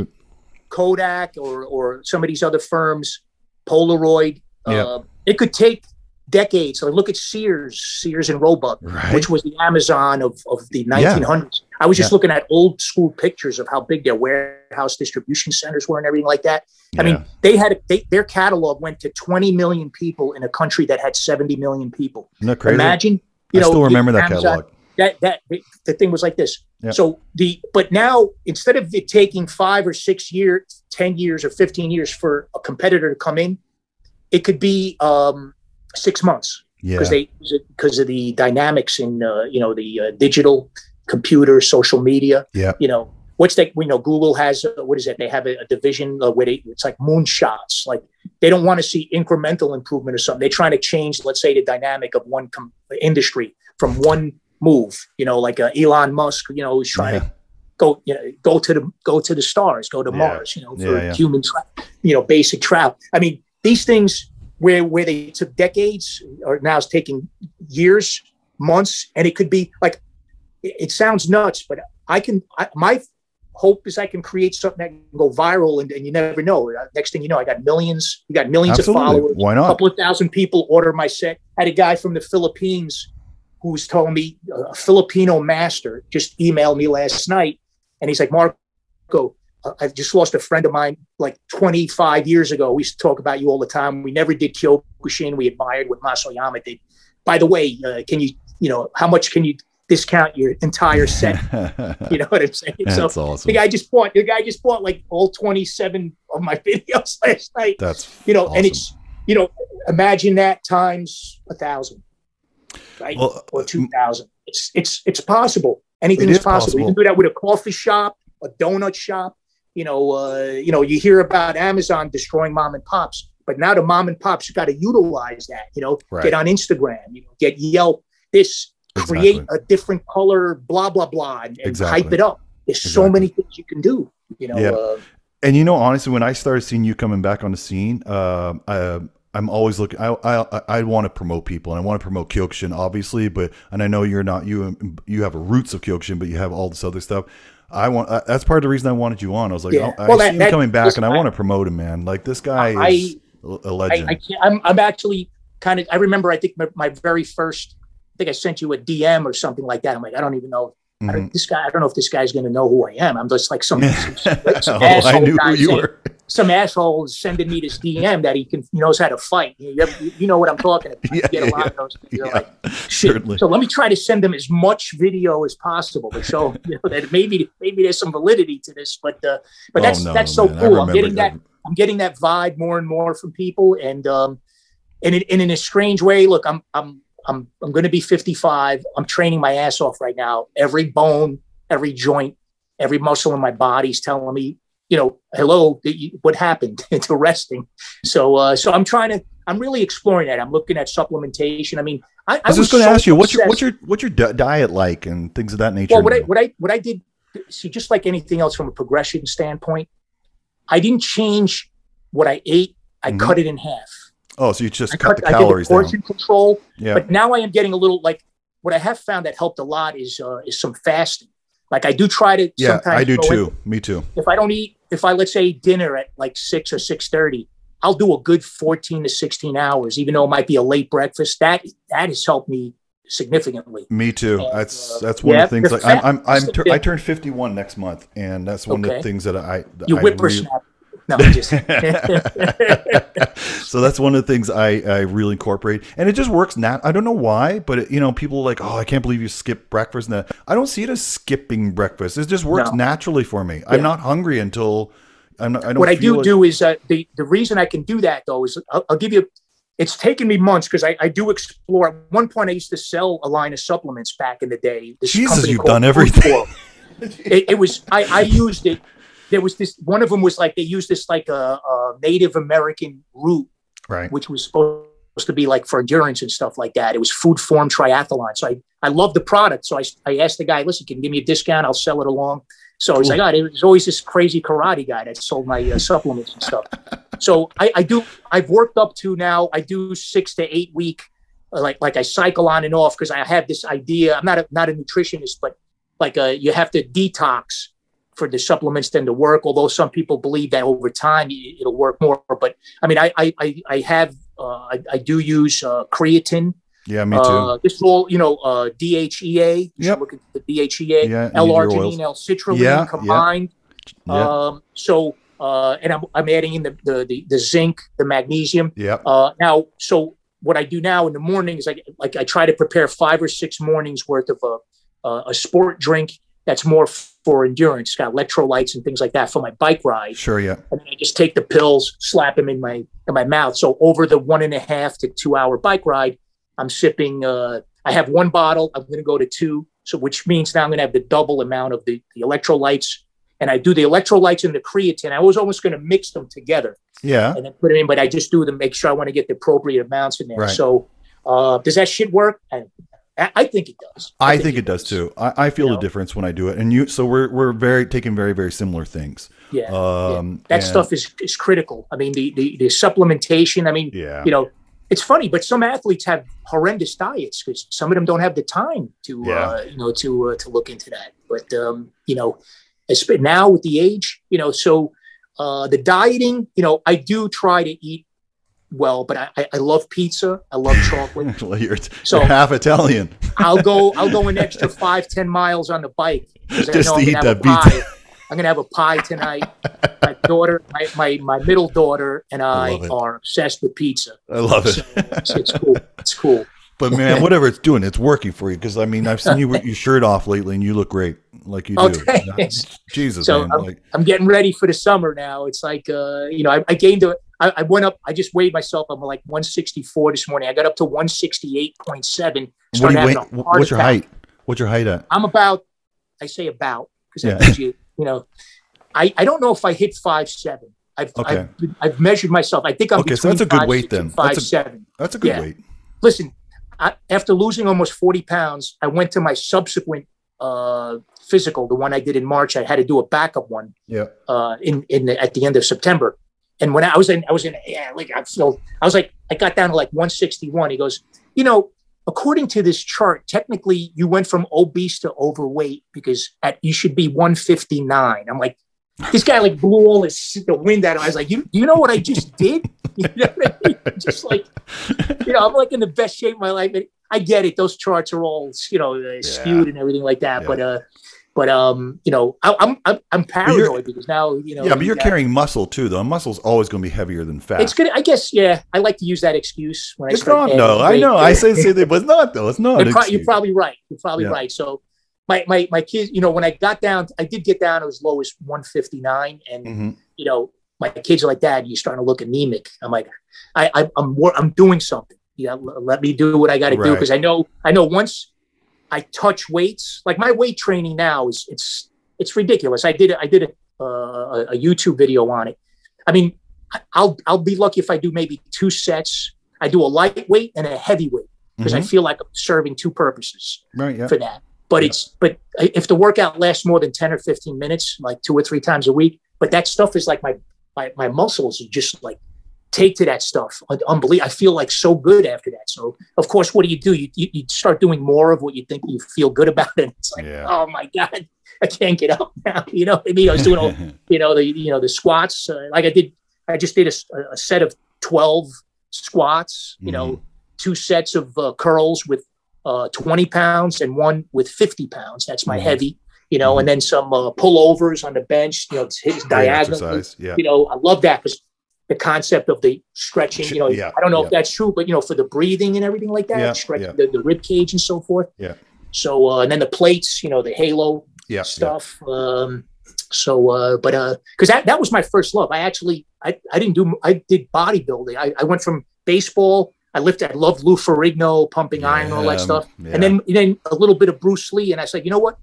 Kodak, or or some of these other firms, Polaroid. Yeah. Uh, it could take decades. Like look at Sears, Sears and Roebuck, right? which was the Amazon of of the 1900s. I was just Yeah. looking at old school pictures of how big their warehouse distribution centers were and everything like that. I mean, they had they, their catalog went to 20 million people in a country that had 70 million people. Imagine, you I know, still remember that Amazon- catalog. That that the thing was like this. Yeah. So the but now instead of it taking five or six years, 10 years or 15 years for a competitor to come in, it could be um, six months Yeah, because they because of the dynamics in uh, you know the uh, digital computer social media yeah, you know what's that we know google has uh, what is it they have a, a division uh, where they, it's like moonshots like they don't want to see incremental improvement or something they're trying to change let's say the dynamic of one com- industry from one move you know like uh, elon musk you know who's trying yeah. to go you know go to the go to the stars go to Yeah. mars you know for Yeah, human tra- you know basic travel i mean these things where where they took decades or now it's taking years months and it could be like it, it sounds nuts but i can I, my hope is i can create something that can go viral and, and you never know. Uh, next thing you know i got millions you got millions of Absolutely. followers. Why not? a couple of thousand people order my set. I had a guy from the philippines who was telling me uh, a filipino master just emailed me last night and he's like marco uh, i just lost a friend of mine like 25 years ago. We used to talk about you all the time. We never did kyokushin. We admired what Mas Oyama did. By the way uh, can you you know how much can you discount your entire set you know what i'm saying so That's awesome. the guy just bought the guy just bought like all 27 of my videos last night That's you know awesome. and it's you know imagine that times a thousand right well, or two thousand it's it's it's possible. Anything It is is possible. possible. You can do that with a coffee shop, a donut shop. You know, uh, you know, you hear about Amazon destroying mom and pops, but now the mom and pops got to utilize that. You know, Right. get on Instagram. You know, get Yelp. This create Exactly. a different color, blah blah blah, and, and Exactly. hype it up. There's so many things you can do. You know, Yeah. uh, And you know, honestly, when I started seeing you coming back on the scene, uh, I, I'm always looking. I I, I want to promote people, and I want to promote Kyokushin, obviously. But and I know you're not you. You have a roots of Kyokushin, but you have all this other stuff. I want. Uh, that's part of the reason I wanted you on. I was like, Yeah. I Well, see that- him that- coming back, listen, and I, I- want to promote him, man. Like this guy I- is a legend. I can't, I'm, I'm actually kind of, I remember, I think my, my very first, think I sent you a DM or something like that. I'm like, I don't even know. I Mhm. don't, this guy, I don't know if this guy's going to know who I am. I'm just like some, some, some oh, I asshole knew who you saying- were. some asshole is sending me this DM that he can, he knows how to fight. You, ever- you know what I'm talking about. Yeah, you get a lot yeah, of those. You're yeah, like, shit. certainly. So let me try to send them as much video as possible to show you know, that maybe maybe there's some validity to this. But uh, but that's Oh, no, that's so man. Cool. I'm getting that I'm getting that vibe more and more from people, and um, and, in, and in a strange way, look, I'm I'm I'm I'm going to be 55. I'm training my ass off right now. Every bone, every joint, every muscle in my body's telling me, you know, hello, what happened to resting. So uh, so I'm trying to. I'm really exploring that. I'm looking at supplementation. I mean, I, I was just going to so ask you, what's your what's your what's your diet like and things of that nature? well, what I what I what I did, see, just like anything else from a progression standpoint, I didn't change what I ate. I Mhm. cut it in half. Oh, so you just I cut, cut. the I did calories the portion control. Yeah. but now I am getting a little like what I have found that helped a lot is uh, is some fasting. Like I do try to. Yeah, sometimes I do go in- too. Me too. if I don't eat, if I let's say dinner at like six or six thirty, I'll do a good fourteen to sixteen hours, even though it might be a late breakfast. That that has helped me significantly. Me too. And, That's uh, that's one yeah, of the things. Like I'm I'm, I'm tur- I turned 51 next month, and that's one of the things that I You I whippersnapper. No, just so that's one of the things I, I really incorporate, and it just works. Nat, I don't know why, but it, you know, people are like, oh, I can't believe you skip breakfast. And that I don't see it as skipping breakfast. It just works No. naturally for me. I'm not hungry until I'm not. I don't. what I do it- do is uh, the the reason I can do that though is I'll, I'll give you. It's taken me months because I, I do explore. At one point, I used to sell a line of supplements back in the day. This Jesus, you've done everything. It, it was I, I used it. There was this one of them was like they used this like a, a Native American root, right. which was supposed to be like for endurance and stuff like that. It was food form triathlon. So I I love the product. So I I asked the guy, listen, can you give me a discount? I'll sell it along. So he's Cool. like, oh, there's always this crazy karate guy that sold my uh, supplements and stuff. So I, I do. I've worked up to now. I do six to eight week, uh, like like I cycle on and off because I have this idea. I'm not a, not a nutritionist, but like uh, you have to detox for the supplements then to work. Although some people believe that over time it- it'll work more. But I mean, I I I, have uh, I, I do use uh, creatine. Yeah, me too. Uh, this is all you know. Uh, DHEA. Yep. Look at the DHEA. Yeah, L-arginine. L-citrulline Yeah, yeah. combined. yeah. Um, so, uh, and I'm, I'm adding in the, the, the, the zinc, the magnesium. yeah. Uh, now, so what I do now in the morning is I, like I try to prepare five or six mornings worth of a, a, a sport drink that's more for endurance, It's got electrolytes and things like that for my bike ride. Sure. Yeah. And then I just take the pills, slap them in my in my mouth. So over the one and a half to two hour bike ride, I'm sipping. Uh, I have one bottle. I'm going to go to two. So which means now I'm going to have the double amount of the, the electrolytes. And I do the electrolytes and the creatine. I was almost going to mix them together Yeah. and then put it in, but I just do them, make sure I want to get the appropriate amounts in there. Right. So uh, does that shit work? I, I think it does. I think it does too. I, I feel You the difference when I do it, and you. So we're we're very taking very very similar things. Yeah. Um, that and- stuff is, is critical. I mean, the, the, the supplementation, I mean, Yeah. you know, it's funny, but some athletes have horrendous diets because some of them don't have the time to, Yeah. uh, you know, to uh, to look into that. But um, you know, now with the age, you know, so uh, the dieting, you know, I do try to eat well, but I, I, love pizza, I love chocolate. Well, you're, So- you're half Italian. I'll go, I'll go an extra five, ten miles on the bike. Just to I'm eat that pizza. pie. I'm gonna have a pie tonight. My daughter, my, my my middle daughter, and I I, are obsessed with pizza. I love it. So it's, it's cool. It's cool. But man, whatever it's doing, it's working for you. Because I mean, I've seen you with your shirt off lately, and you look great, like you Oh, do. thanks. Jesus, So, man, like I'm getting ready for the summer now. It's like, uh, you know, I, I gained a, I, I went up, I just weighed myself. I'm like 164 this morning. I got up to 168.7. what do you weigh? What's your height? What's your height at? I'm about, I say about, because Yeah. that you, you know, I, I don't know if I hit five seven. I've, Okay. I've, I've measured myself. I think I'm Okay, so that's a good five, weight then. Five That's a- seven. That's a good Yeah. weight. Listen, I, after losing almost 40 pounds, I went to my subsequent uh, physical, the one I did in March. I had to do a backup one Yeah. uh, in in the, at the end of September. And when I was in, I was in, yeah, like I feel, I was like, I got down to like 161. He goes, you know, according to this chart, technically you went from obese to overweight because at you should be 159. I'm like, this guy like blew all his the wind out of. I was like, you you know what I just did? You know what I mean? Just like, you know, I'm like in the best shape of my life. And I get it; those charts are all you know uh, skewed and everything like that. Yeah. But uh, but um, you know, I, I'm I'm I'm paranoid because now you know. yeah, but you're you got- carrying muscle too, though. Muscle's always going to be heavier than fat. It's good. I guess. Yeah, I like to use that excuse when I It's not though. I know. I say say that, but it's not though. It's not. You're, pro- you're probably right. You're probably Yeah. right. So my my my kids, you know, when I got down, I did get down as low as 159, and Mhm. you know, my kids are like, Dad, you're starting to look anemic. I'm like, I, I I'm wor- I'm doing something. Yeah, l- let me do what I got to do because I know I know once I touch weights, like my weight training now is it's it's ridiculous. I did I did a uh, a YouTube video on it. I mean, I- I'll I'll be lucky if I do maybe two sets. I do a lightweight and a heavyweight because I Mhm. feel like I'm serving two purposes Right. Yeah. for that. But Yeah. it's but if the workout lasts more than ten or fifteen minutes, like two or three times a week, but that stuff is like my my my muscles are just like take to that stuff. Unbelievable. I feel like so good after that. So of course, what do you do? You you, you start doing more of what you think you feel good about, and it's like, Yeah. oh my god, I can't get up now. You know, I mean, I was doing all you know the you know the squats uh, like i did i just did a set of 12 squats you know two sets of uh, curls with uh, 20 pounds and one with 50 pounds that's my Mhm. heavy you know and then some uh, pullovers on the bench you know it's his diagonal. Yeah. you know i love that because the concept of the stretching you know Yeah, i don't know yeah. if that's true but you know for the breathing and everything like that Yeah, stretching. The, the rib cage and so forth Yeah. so uh, and then the plates you know the halo Yeah. stuff. Um, so, uh, but because that that was my first love. I actually I, I didn't do I did bodybuilding. I, I went from baseball. I lifted. I loved Lou Ferrigno, pumping iron, all that stuff, and then then a little bit of Bruce Lee. And I said, you know what?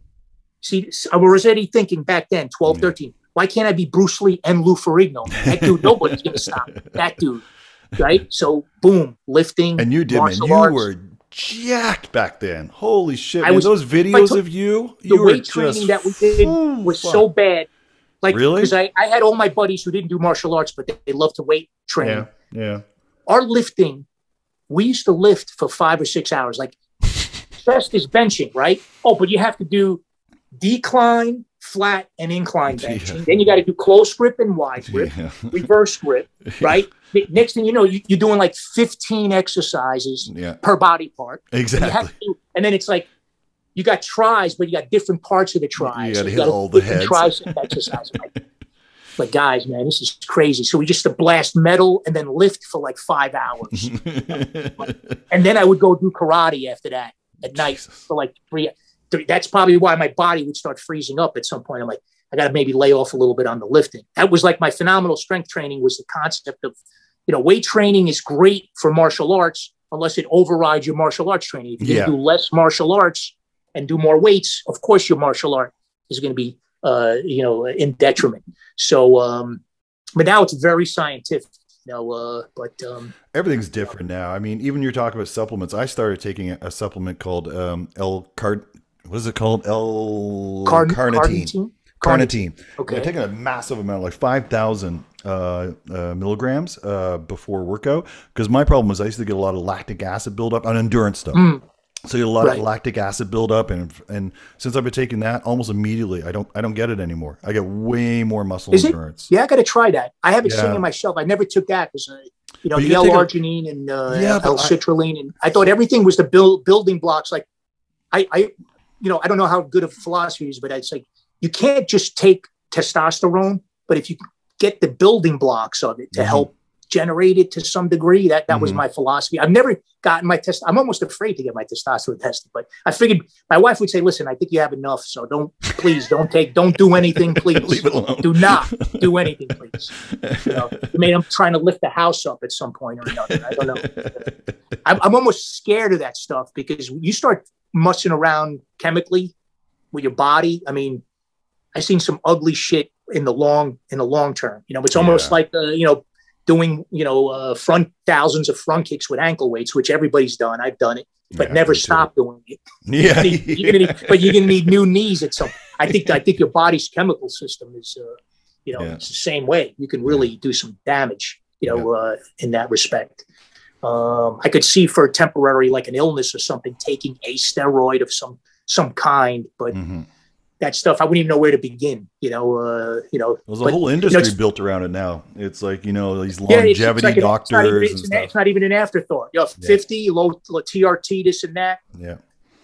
See, I was already thinking back then, 12, Yeah. 13. Why can't I be Bruce Lee and Lou Ferrigno? That dude, nobody's gonna stop that dude, right? So, boom, lifting. And you did, man. You arts. were jacked back then. Holy shit! I man. was- Those videos took- of you, the you weight training that we did was fuck. so bad. Like, Really? Because I, I had all my buddies who didn't do martial arts, but they, they love to weight train. Yeah. Yeah. Our lifting, we used to lift for five or six hours. Like, best is benching, right? Oh, but you have to do decline, flat, and incline benching. Yeah. Then you got to do close grip and wide grip, Yeah. reverse grip, right? Next thing you know, you, you're doing like 15 exercises per body part. Exactly. to, and then it's like you got tries, but you got different parts of the tries. You gotta So hit all the heads. Tricep exercise. Like, but guys, man, this is crazy. So we just to blast metal and then lift for like five hours, and then I would go do karate after that at night Jesus. for like three. That's probably why my body would start freezing up at some point. I'm like, I got to maybe lay off a little bit on the lifting. That was like my phenomenal strength training was the concept of, you know, weight training is great for martial arts unless it overrides your martial arts training. If you Yeah. do less martial arts and do more weights, of course your martial art is going to be, uh, you know, in detriment. So, um, but now it's very scientific. You know, uh, but um, Everything's different now. I mean, even you're talking about supplements. I started taking a, supplement called um, L card. What is it called? L carn- carnitine. carnitine. Carnitine. Okay. I'm taking a massive amount, like five thousand uh, uh, milligrams uh, before workout. Because my problem was I used to get a lot of lactic acid buildup on endurance stuff. Mm. So you get a lot Right. of lactic acid buildup, and and since I've been taking that, almost immediately, I don't I don't get it anymore. I get way more muscle Is it? endurance. Yeah, I got to try that. I haven't seen Yeah. it myself. I never took that because, uh, you know, you the take a- L-arginine and uh, Yeah, but I- L-citrulline, and I thought everything was the build, building blocks. Like, I, I, you know, I don't know how good of a philosophy is, but it's like you can't just take testosterone, but if you get the building blocks of it to Mhm. help generate it to some degree, that that was Mhm. my philosophy. I've never gotten my test. I'm almost afraid to get my testosterone tested, but I figured my wife would say, "Listen, I think you have enough, so don't, please, don't take, don't do anything, please." Leave it alone. do not do anything, please. You know, I mean, I'm trying to lift the house up at some point or another. I don't know. I'm, I'm almost scared of that stuff because you start mussing around chemically with your body. I mean, I've seen some ugly shit in the long in the long term. You know, it's almost Yeah. like uh, you know doing you know uh, front thousands of front kicks with ankle weights, which everybody's done. I've done it, but Yeah, never too. stop doing it. Yeah. you're gonna need, but you're gonna need new knees at some. I think I think your body's chemical system is, uh, you know, Yeah. it's the same way. You can really do some damage, you know, uh, in that respect. Um, I could see for temporary, like an illness or something, taking a steroid of some some kind, but Mhm. That stuff I wouldn't even know where to begin. You know, uh, you know. There's a but, whole you know, industry built around it now. It's like you know these yeah, it's- longevity like an- it's not even- doctors it's, an- stuff. it's not even an afterthought. You know, Yeah. 50, low, low TRT, this and that. Yeah.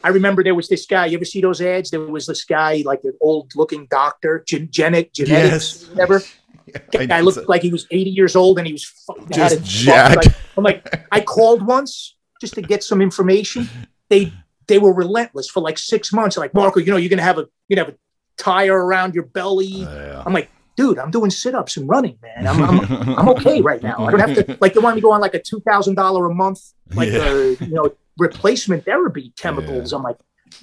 I remember there was this guy. You ever see those ads? There was this guy, like an old-looking doctor, gen- genet, genetics, Yes. whatever. I Guy looked like he was 80 years old, and he was fu- had Just jacked. Like, I'm like, I called once just to get some information. They they were relentless for like six months. Like Marco, you know, you're gonna have a you're have a tire around your belly. Yeah. I'm like, dude, I'm doing sit-ups and running, man. I'm I'm, I'm okay right now. I don't have to like they want me to go on like a two thousand dollar a month like Yeah. uh, you know replacement therapy chemicals. I'm like,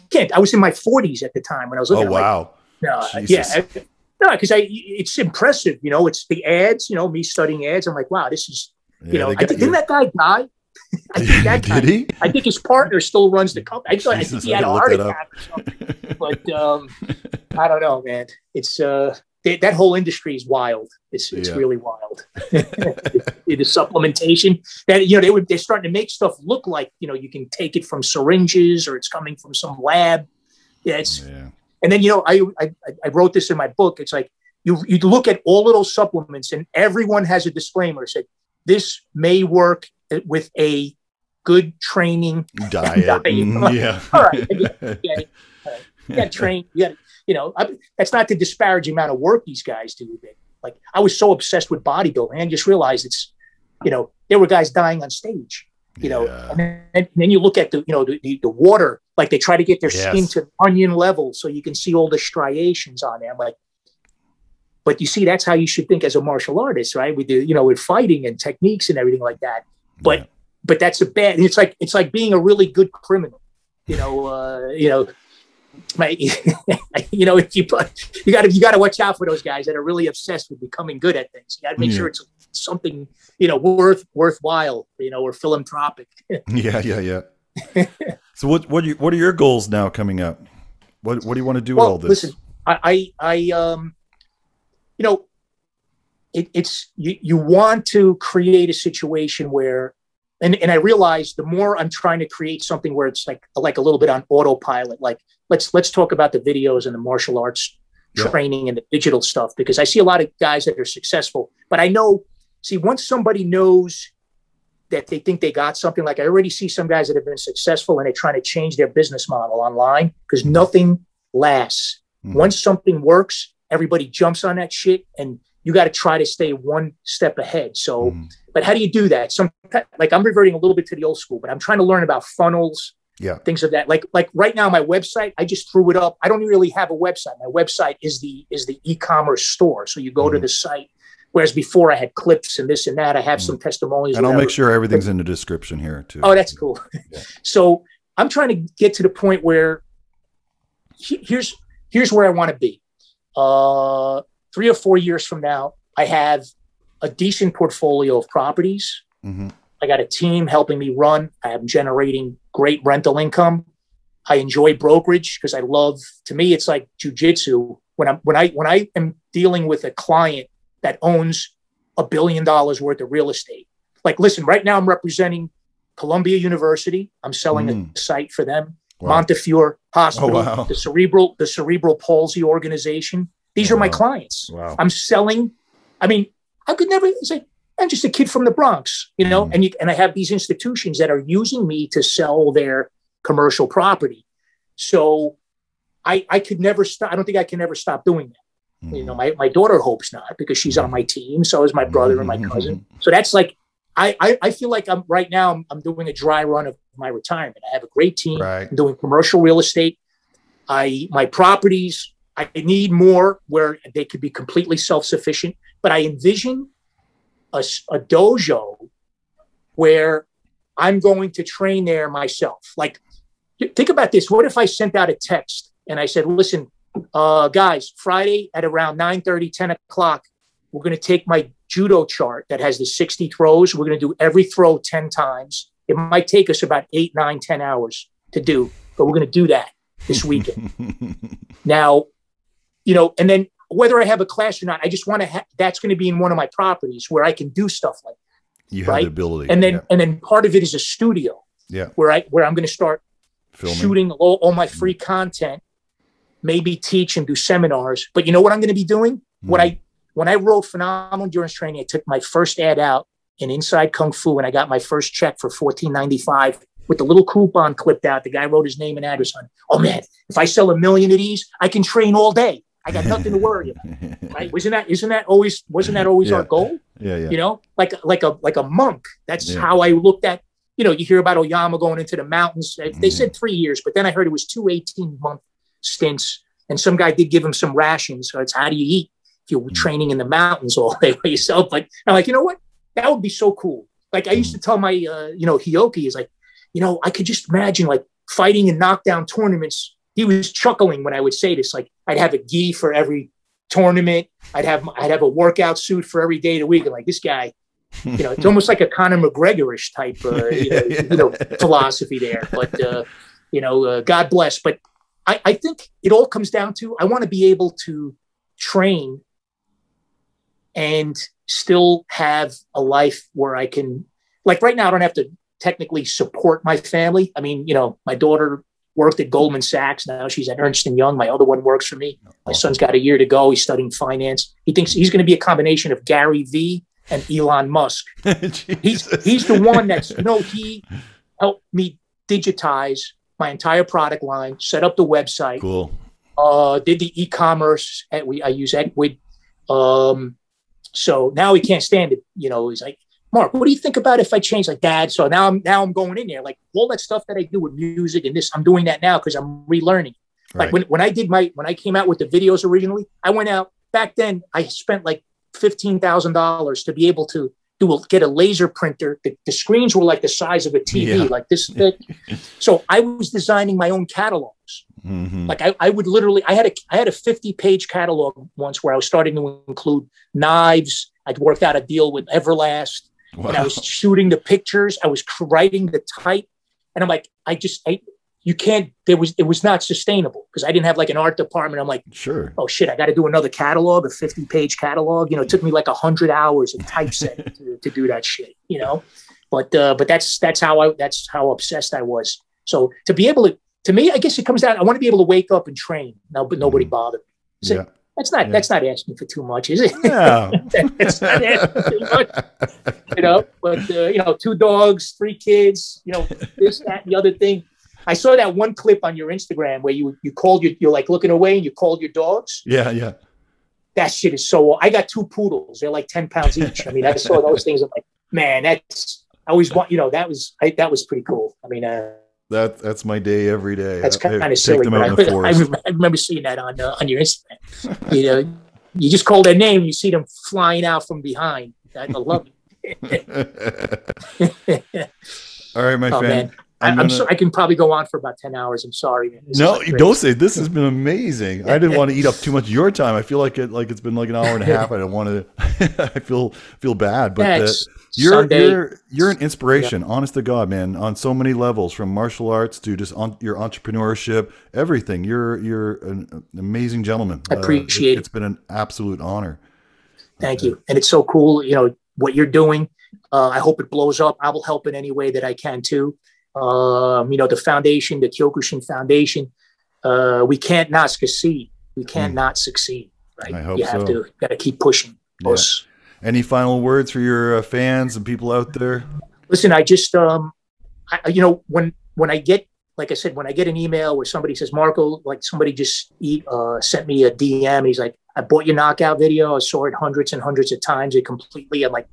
can't. I was in my 40s at the time when I was Oh looking. at wow. like, no, yeah, I- no, because I it's impressive. You know, it's the ads. You know, me studying ads. I'm like, wow, this is. You Yeah, know, I, didn't you. that guy die? I think that. Did he? I think his partner still runs the company. I, thought, I think he had a heart attack or something. But um, I don't know, man. It's uh, they, that whole industry is wild. It's it's Yeah. really wild. the supplementation that you know they would they're starting to make stuff look like you know you can take it from syringes or it's coming from some lab. Yeah, it's Yeah. and then you know I I, I wrote this in my book. It's like you you look at all of those supplements and everyone has a disclaimer said this may work with a good training Diet. Diet. mm, yeah. All right, I yeah, all right. you got to train. You got you know, I, that's not to disparage the amount of work these guys do. But like, I was so obsessed with bodybuilding, and just realized it's, you know, there were guys dying on stage. You know, Yeah. and, then, and then you look at the, you know, the, the, the water. Like they try to get their skin to onion level so you can see all the striations on there. I'm like, but you see, that's how you should think as a martial artist, right? With the, you know, with fighting and techniques and everything like that but Yeah. but that's a bad it's like it's like being a really good criminal you know uh you know my you know if you put you got to you got to watch out for those guys that are really obsessed with becoming good at things you got to make Yeah. sure it's something you know worth worthwhile you know or philanthropic Yeah, yeah, yeah. so what what are you, what are your goals now coming up? What what do you want to do with all this? listen i i, I um you know it, it's you, you want to create a situation where and, and i realize the more i'm trying to create something where it's like like a little bit on autopilot like let's let's talk about the videos and the martial arts Yeah. training and the digital stuff because i see a lot of guys that are successful but i know see once somebody knows that they think they got something like i already see some guys that have been successful and they're trying to change their business model online because nothing lasts Mhm. once something works everybody jumps on that shit and you got to try to stay one step ahead so Mhm. but how do you do that some like i'm reverting a little bit to the old school but i'm trying to learn about funnels Yeah. things of that like like right now my website i just threw it up i don't really have a website my website is the is the e-commerce store so you go to Mhm. the site whereas before i had clips and this and that i have some testimonials And I'll make sure everything's in the description here too. Oh, that's cool. Yeah. so I'm trying to get to the point where he- here's here's where I want to be. Uh, three or four years from now, I have a decent portfolio of properties. Mhm. I got a team helping me run. I am generating great rental income. I enjoy brokerage because I love. To me, it's like jujitsu. When I'm when I when I am dealing with a client that owns a billion dollars worth of real estate. Like, listen, right now I'm representing Columbia University. I'm selling Mm. a site for them. Wow. Montefiore Hospital, Oh, wow. the cerebral the cerebral palsy organization. These are my clients. Wow. I'm selling. I mean, I could never say I'm just a kid from the Bronx, you know, Mm. and you, and I have these institutions that are using me to sell their commercial property. So I I could never stop. I don't think I can ever stop doing that. You Mm-hmm. know, my, my daughter hopes not because she's on my team. So is my brother and my cousin. So that's like I, I I feel like I'm right now I'm, I'm doing a dry run of my retirement. I have a great team. Right. I'm doing commercial real estate. I my properties. I need more where they could be completely self sufficient. But I envision a dojo where I'm going to train there myself. Like think about this. What if I sent out a text and I said, listen, uh, guys, Friday at around 9 30, 10 o'clock, we're going to take my judo chart that has the 60 throws. We're going to do every throw 10 times. It might take us about eight, nine, 10 hours to do, but we're going to do that this weekend. now, you know, and then whether I have a class or not, I just want to. Ha- that's going to be in one of my properties where I can do stuff like that. You have the ability, and then yeah. and then part of it is a studio. Yeah, where I where I'm going to start Filming. shooting all, all, my free content, maybe teach and do seminars. But you know what I'm going to be doing? Mm. What I when I wrote phenomenal endurance training, I took my first ad out in Inside Kung Fu, and I got my first check for 14.95 with the little coupon clipped out. The guy wrote his name and address on. Oh man, if I sell a million of these, I can train all day. I got nothing to worry about. Right? Wasn't that isn't that always wasn't that always yeah. our goal? Yeah, yeah. You know, like like a like a monk. That's Yeah. how I looked at. You know, you hear about Oyama going into the mountains. They they said three years, but then I heard it was two 18 month stints. And some guy did give him some rations. So it's how do you eat if you're mm-hmm. training in the mountains all day by yourself? Like I'm like, you know what? That would be so cool. Like I used mm-hmm. to tell my uh, you know Hioki is like, you know, I could just imagine like fighting in knockdown tournaments. He was chuckling when I would say this. Like I'd have a gi for every tournament. I'd have I'd have a workout suit for every day of the week. And like this guy, you know, it's almost like a Conor McGregorish type, uh, you, know, Yeah, yeah. you know, philosophy there. But uh, you know, uh, God bless. But I, I think it all comes down to I want to be able to train and still have a life where I can, like right now, I don't have to technically support my family. I mean, you know, my daughter worked at Goldman Sachs. Now she's at Ernst and Young. My other one works for me. My son's got a year to go. He's studying finance. He thinks he's going to be a combination of Gary V and Elon Musk. He's he's the one that's you know he helped me digitize my entire product line, set up the website, cool. uh, did the e-commerce. At, we I use Ecwid. Um, so now he can't stand it. You know, he's like, Mark, what do you think about if I change like dad? So now I'm now I'm going in there like all that stuff that I do with music and this. I'm doing that now because I'm relearning. Like when, when I did my when I came out with the videos originally, I went out back then. I spent like fifteen thousand dollars to be able to do a, get a laser printer. The, the screens were like the size of a TV, Yeah. like this thick. so I was designing my own catalogs. Mhm. Like I, I would literally, I had a, I had a 50 page catalog once where I was starting to include knives. I'd worked out a deal with Everlast and I was shooting the pictures. I was writing the type and I'm like, I just, I, you can't, there was, it was not sustainable because I didn't have like an art department. I'm like, Sure. oh shit, I got to do another catalog, a 50 page catalog. You know, it took me like a hundred hours of typesetting to, to do that shit, you know, but, uh, but that's, that's how I, that's how obsessed I was. So to be able to, to me, I guess it comes down, I want to be able to wake up and train now, but nobody Mhm. bothered. So Yeah. That's not, Yeah. that's not asking for too much, is it? No, it's not asking for too much you know, but uh, you know, two dogs, three kids, you know, this, that, and the other thing. I saw that one clip on your Instagram where you you called your you're like looking away and you called your dogs. Yeah. Yeah. That shit is so. I got two poodles. They're like ten pounds each. I mean, I saw those things. I'm like, man, that's. I always want, you know, that was I, that was pretty cool. I mean, uh, That that's my day every day. that's I- kind I of silly. I, in I. I remember seeing that on uh, on your Instagram. You know, you just call their name, you see them flying out from behind. I love it. All right, my Oh, friend. man. I, I'm I'm, gonna- so, I can probably go on for about 10 hours. I'm sorry. man. This No, like don't say this has been amazing. I didn't want to eat up too much of your time. I feel like it like it's been like an hour and a half. I don't want to. I feel feel bad, but Yeah, uh, you're Sunday. you're you're an inspiration. Honest to God, man, on so many levels, from martial arts to just on, your entrepreneurship, everything. You're you're an, amazing gentleman. I appreciate it. It's been an absolute honor. Thank you. And it's so cool, you know, what you're doing. Uh, I hope it blows up. I will help in any way that I can too. Um, you know, the foundation, the Kyokushin Foundation, uh, we can't not succeed. We can't Mm. not succeed, right? I hope you have so. to got to keep pushing. Yeah. Any final words for your uh, fans and people out there? listen i just um I, you know when when i get like i said when i get an email where somebody says marco like somebody just e- uh, sent me a dm he's like i bought your knockout video i saw it hundreds and hundreds of times it completely i'm like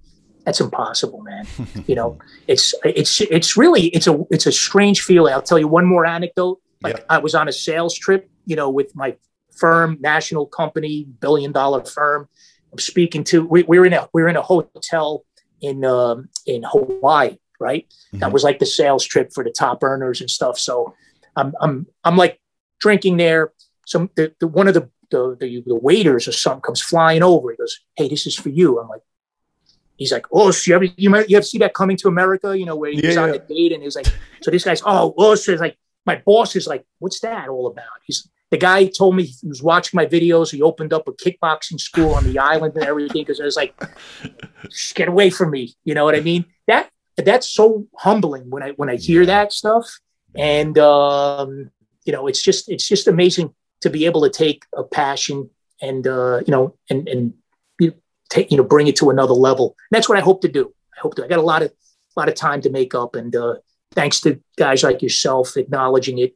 that's impossible man you know it's it's it's really it's a it's a strange feeling i'll tell you one more anecdote like Yeah. i was on a sales trip you know with my firm national company billion dollar firm i'm speaking to we, we were in a we were in a hotel in um, in hawaii right that Mhm. was like the sales trip for the top earners and stuff so I'm I'm I'm like drinking there. Some the, the one of the, the the the waiters or something comes flying over. He goes, "Hey, this is for you." I'm like, he's like, "Oh, so you ever you might you ever see that coming to America? You know where he's Yeah, on yeah. the date and he's like, so this guy's oh, oh, so it's like my boss is like, what's that all about? He's the guy told me he was watching my videos. He opened up a kickboxing school on the island and everything because I was like, get away from me. You know what I mean? That that's so humbling when I when I hear that stuff. And um, you know, it's just it's just amazing to be able to take a passion and uh, you know and and take you know bring it to another level. And that's what I hope to do. I hope to. I got a lot of a lot of time to make up, and uh, thanks to guys like yourself acknowledging it,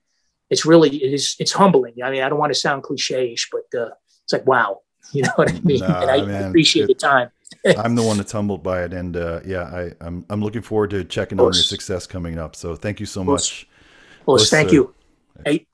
it's really it is it's humbling. I mean, I don't want to sound cliche-ish, but uh, it's like wow, you know what I mean. Nah, and I man, appreciate it- the time. I'm the one that's humbled by it, and uh, yeah, I, I'm I'm looking forward to checking on your success coming up. So thank you so much. Well, thank you. Hey,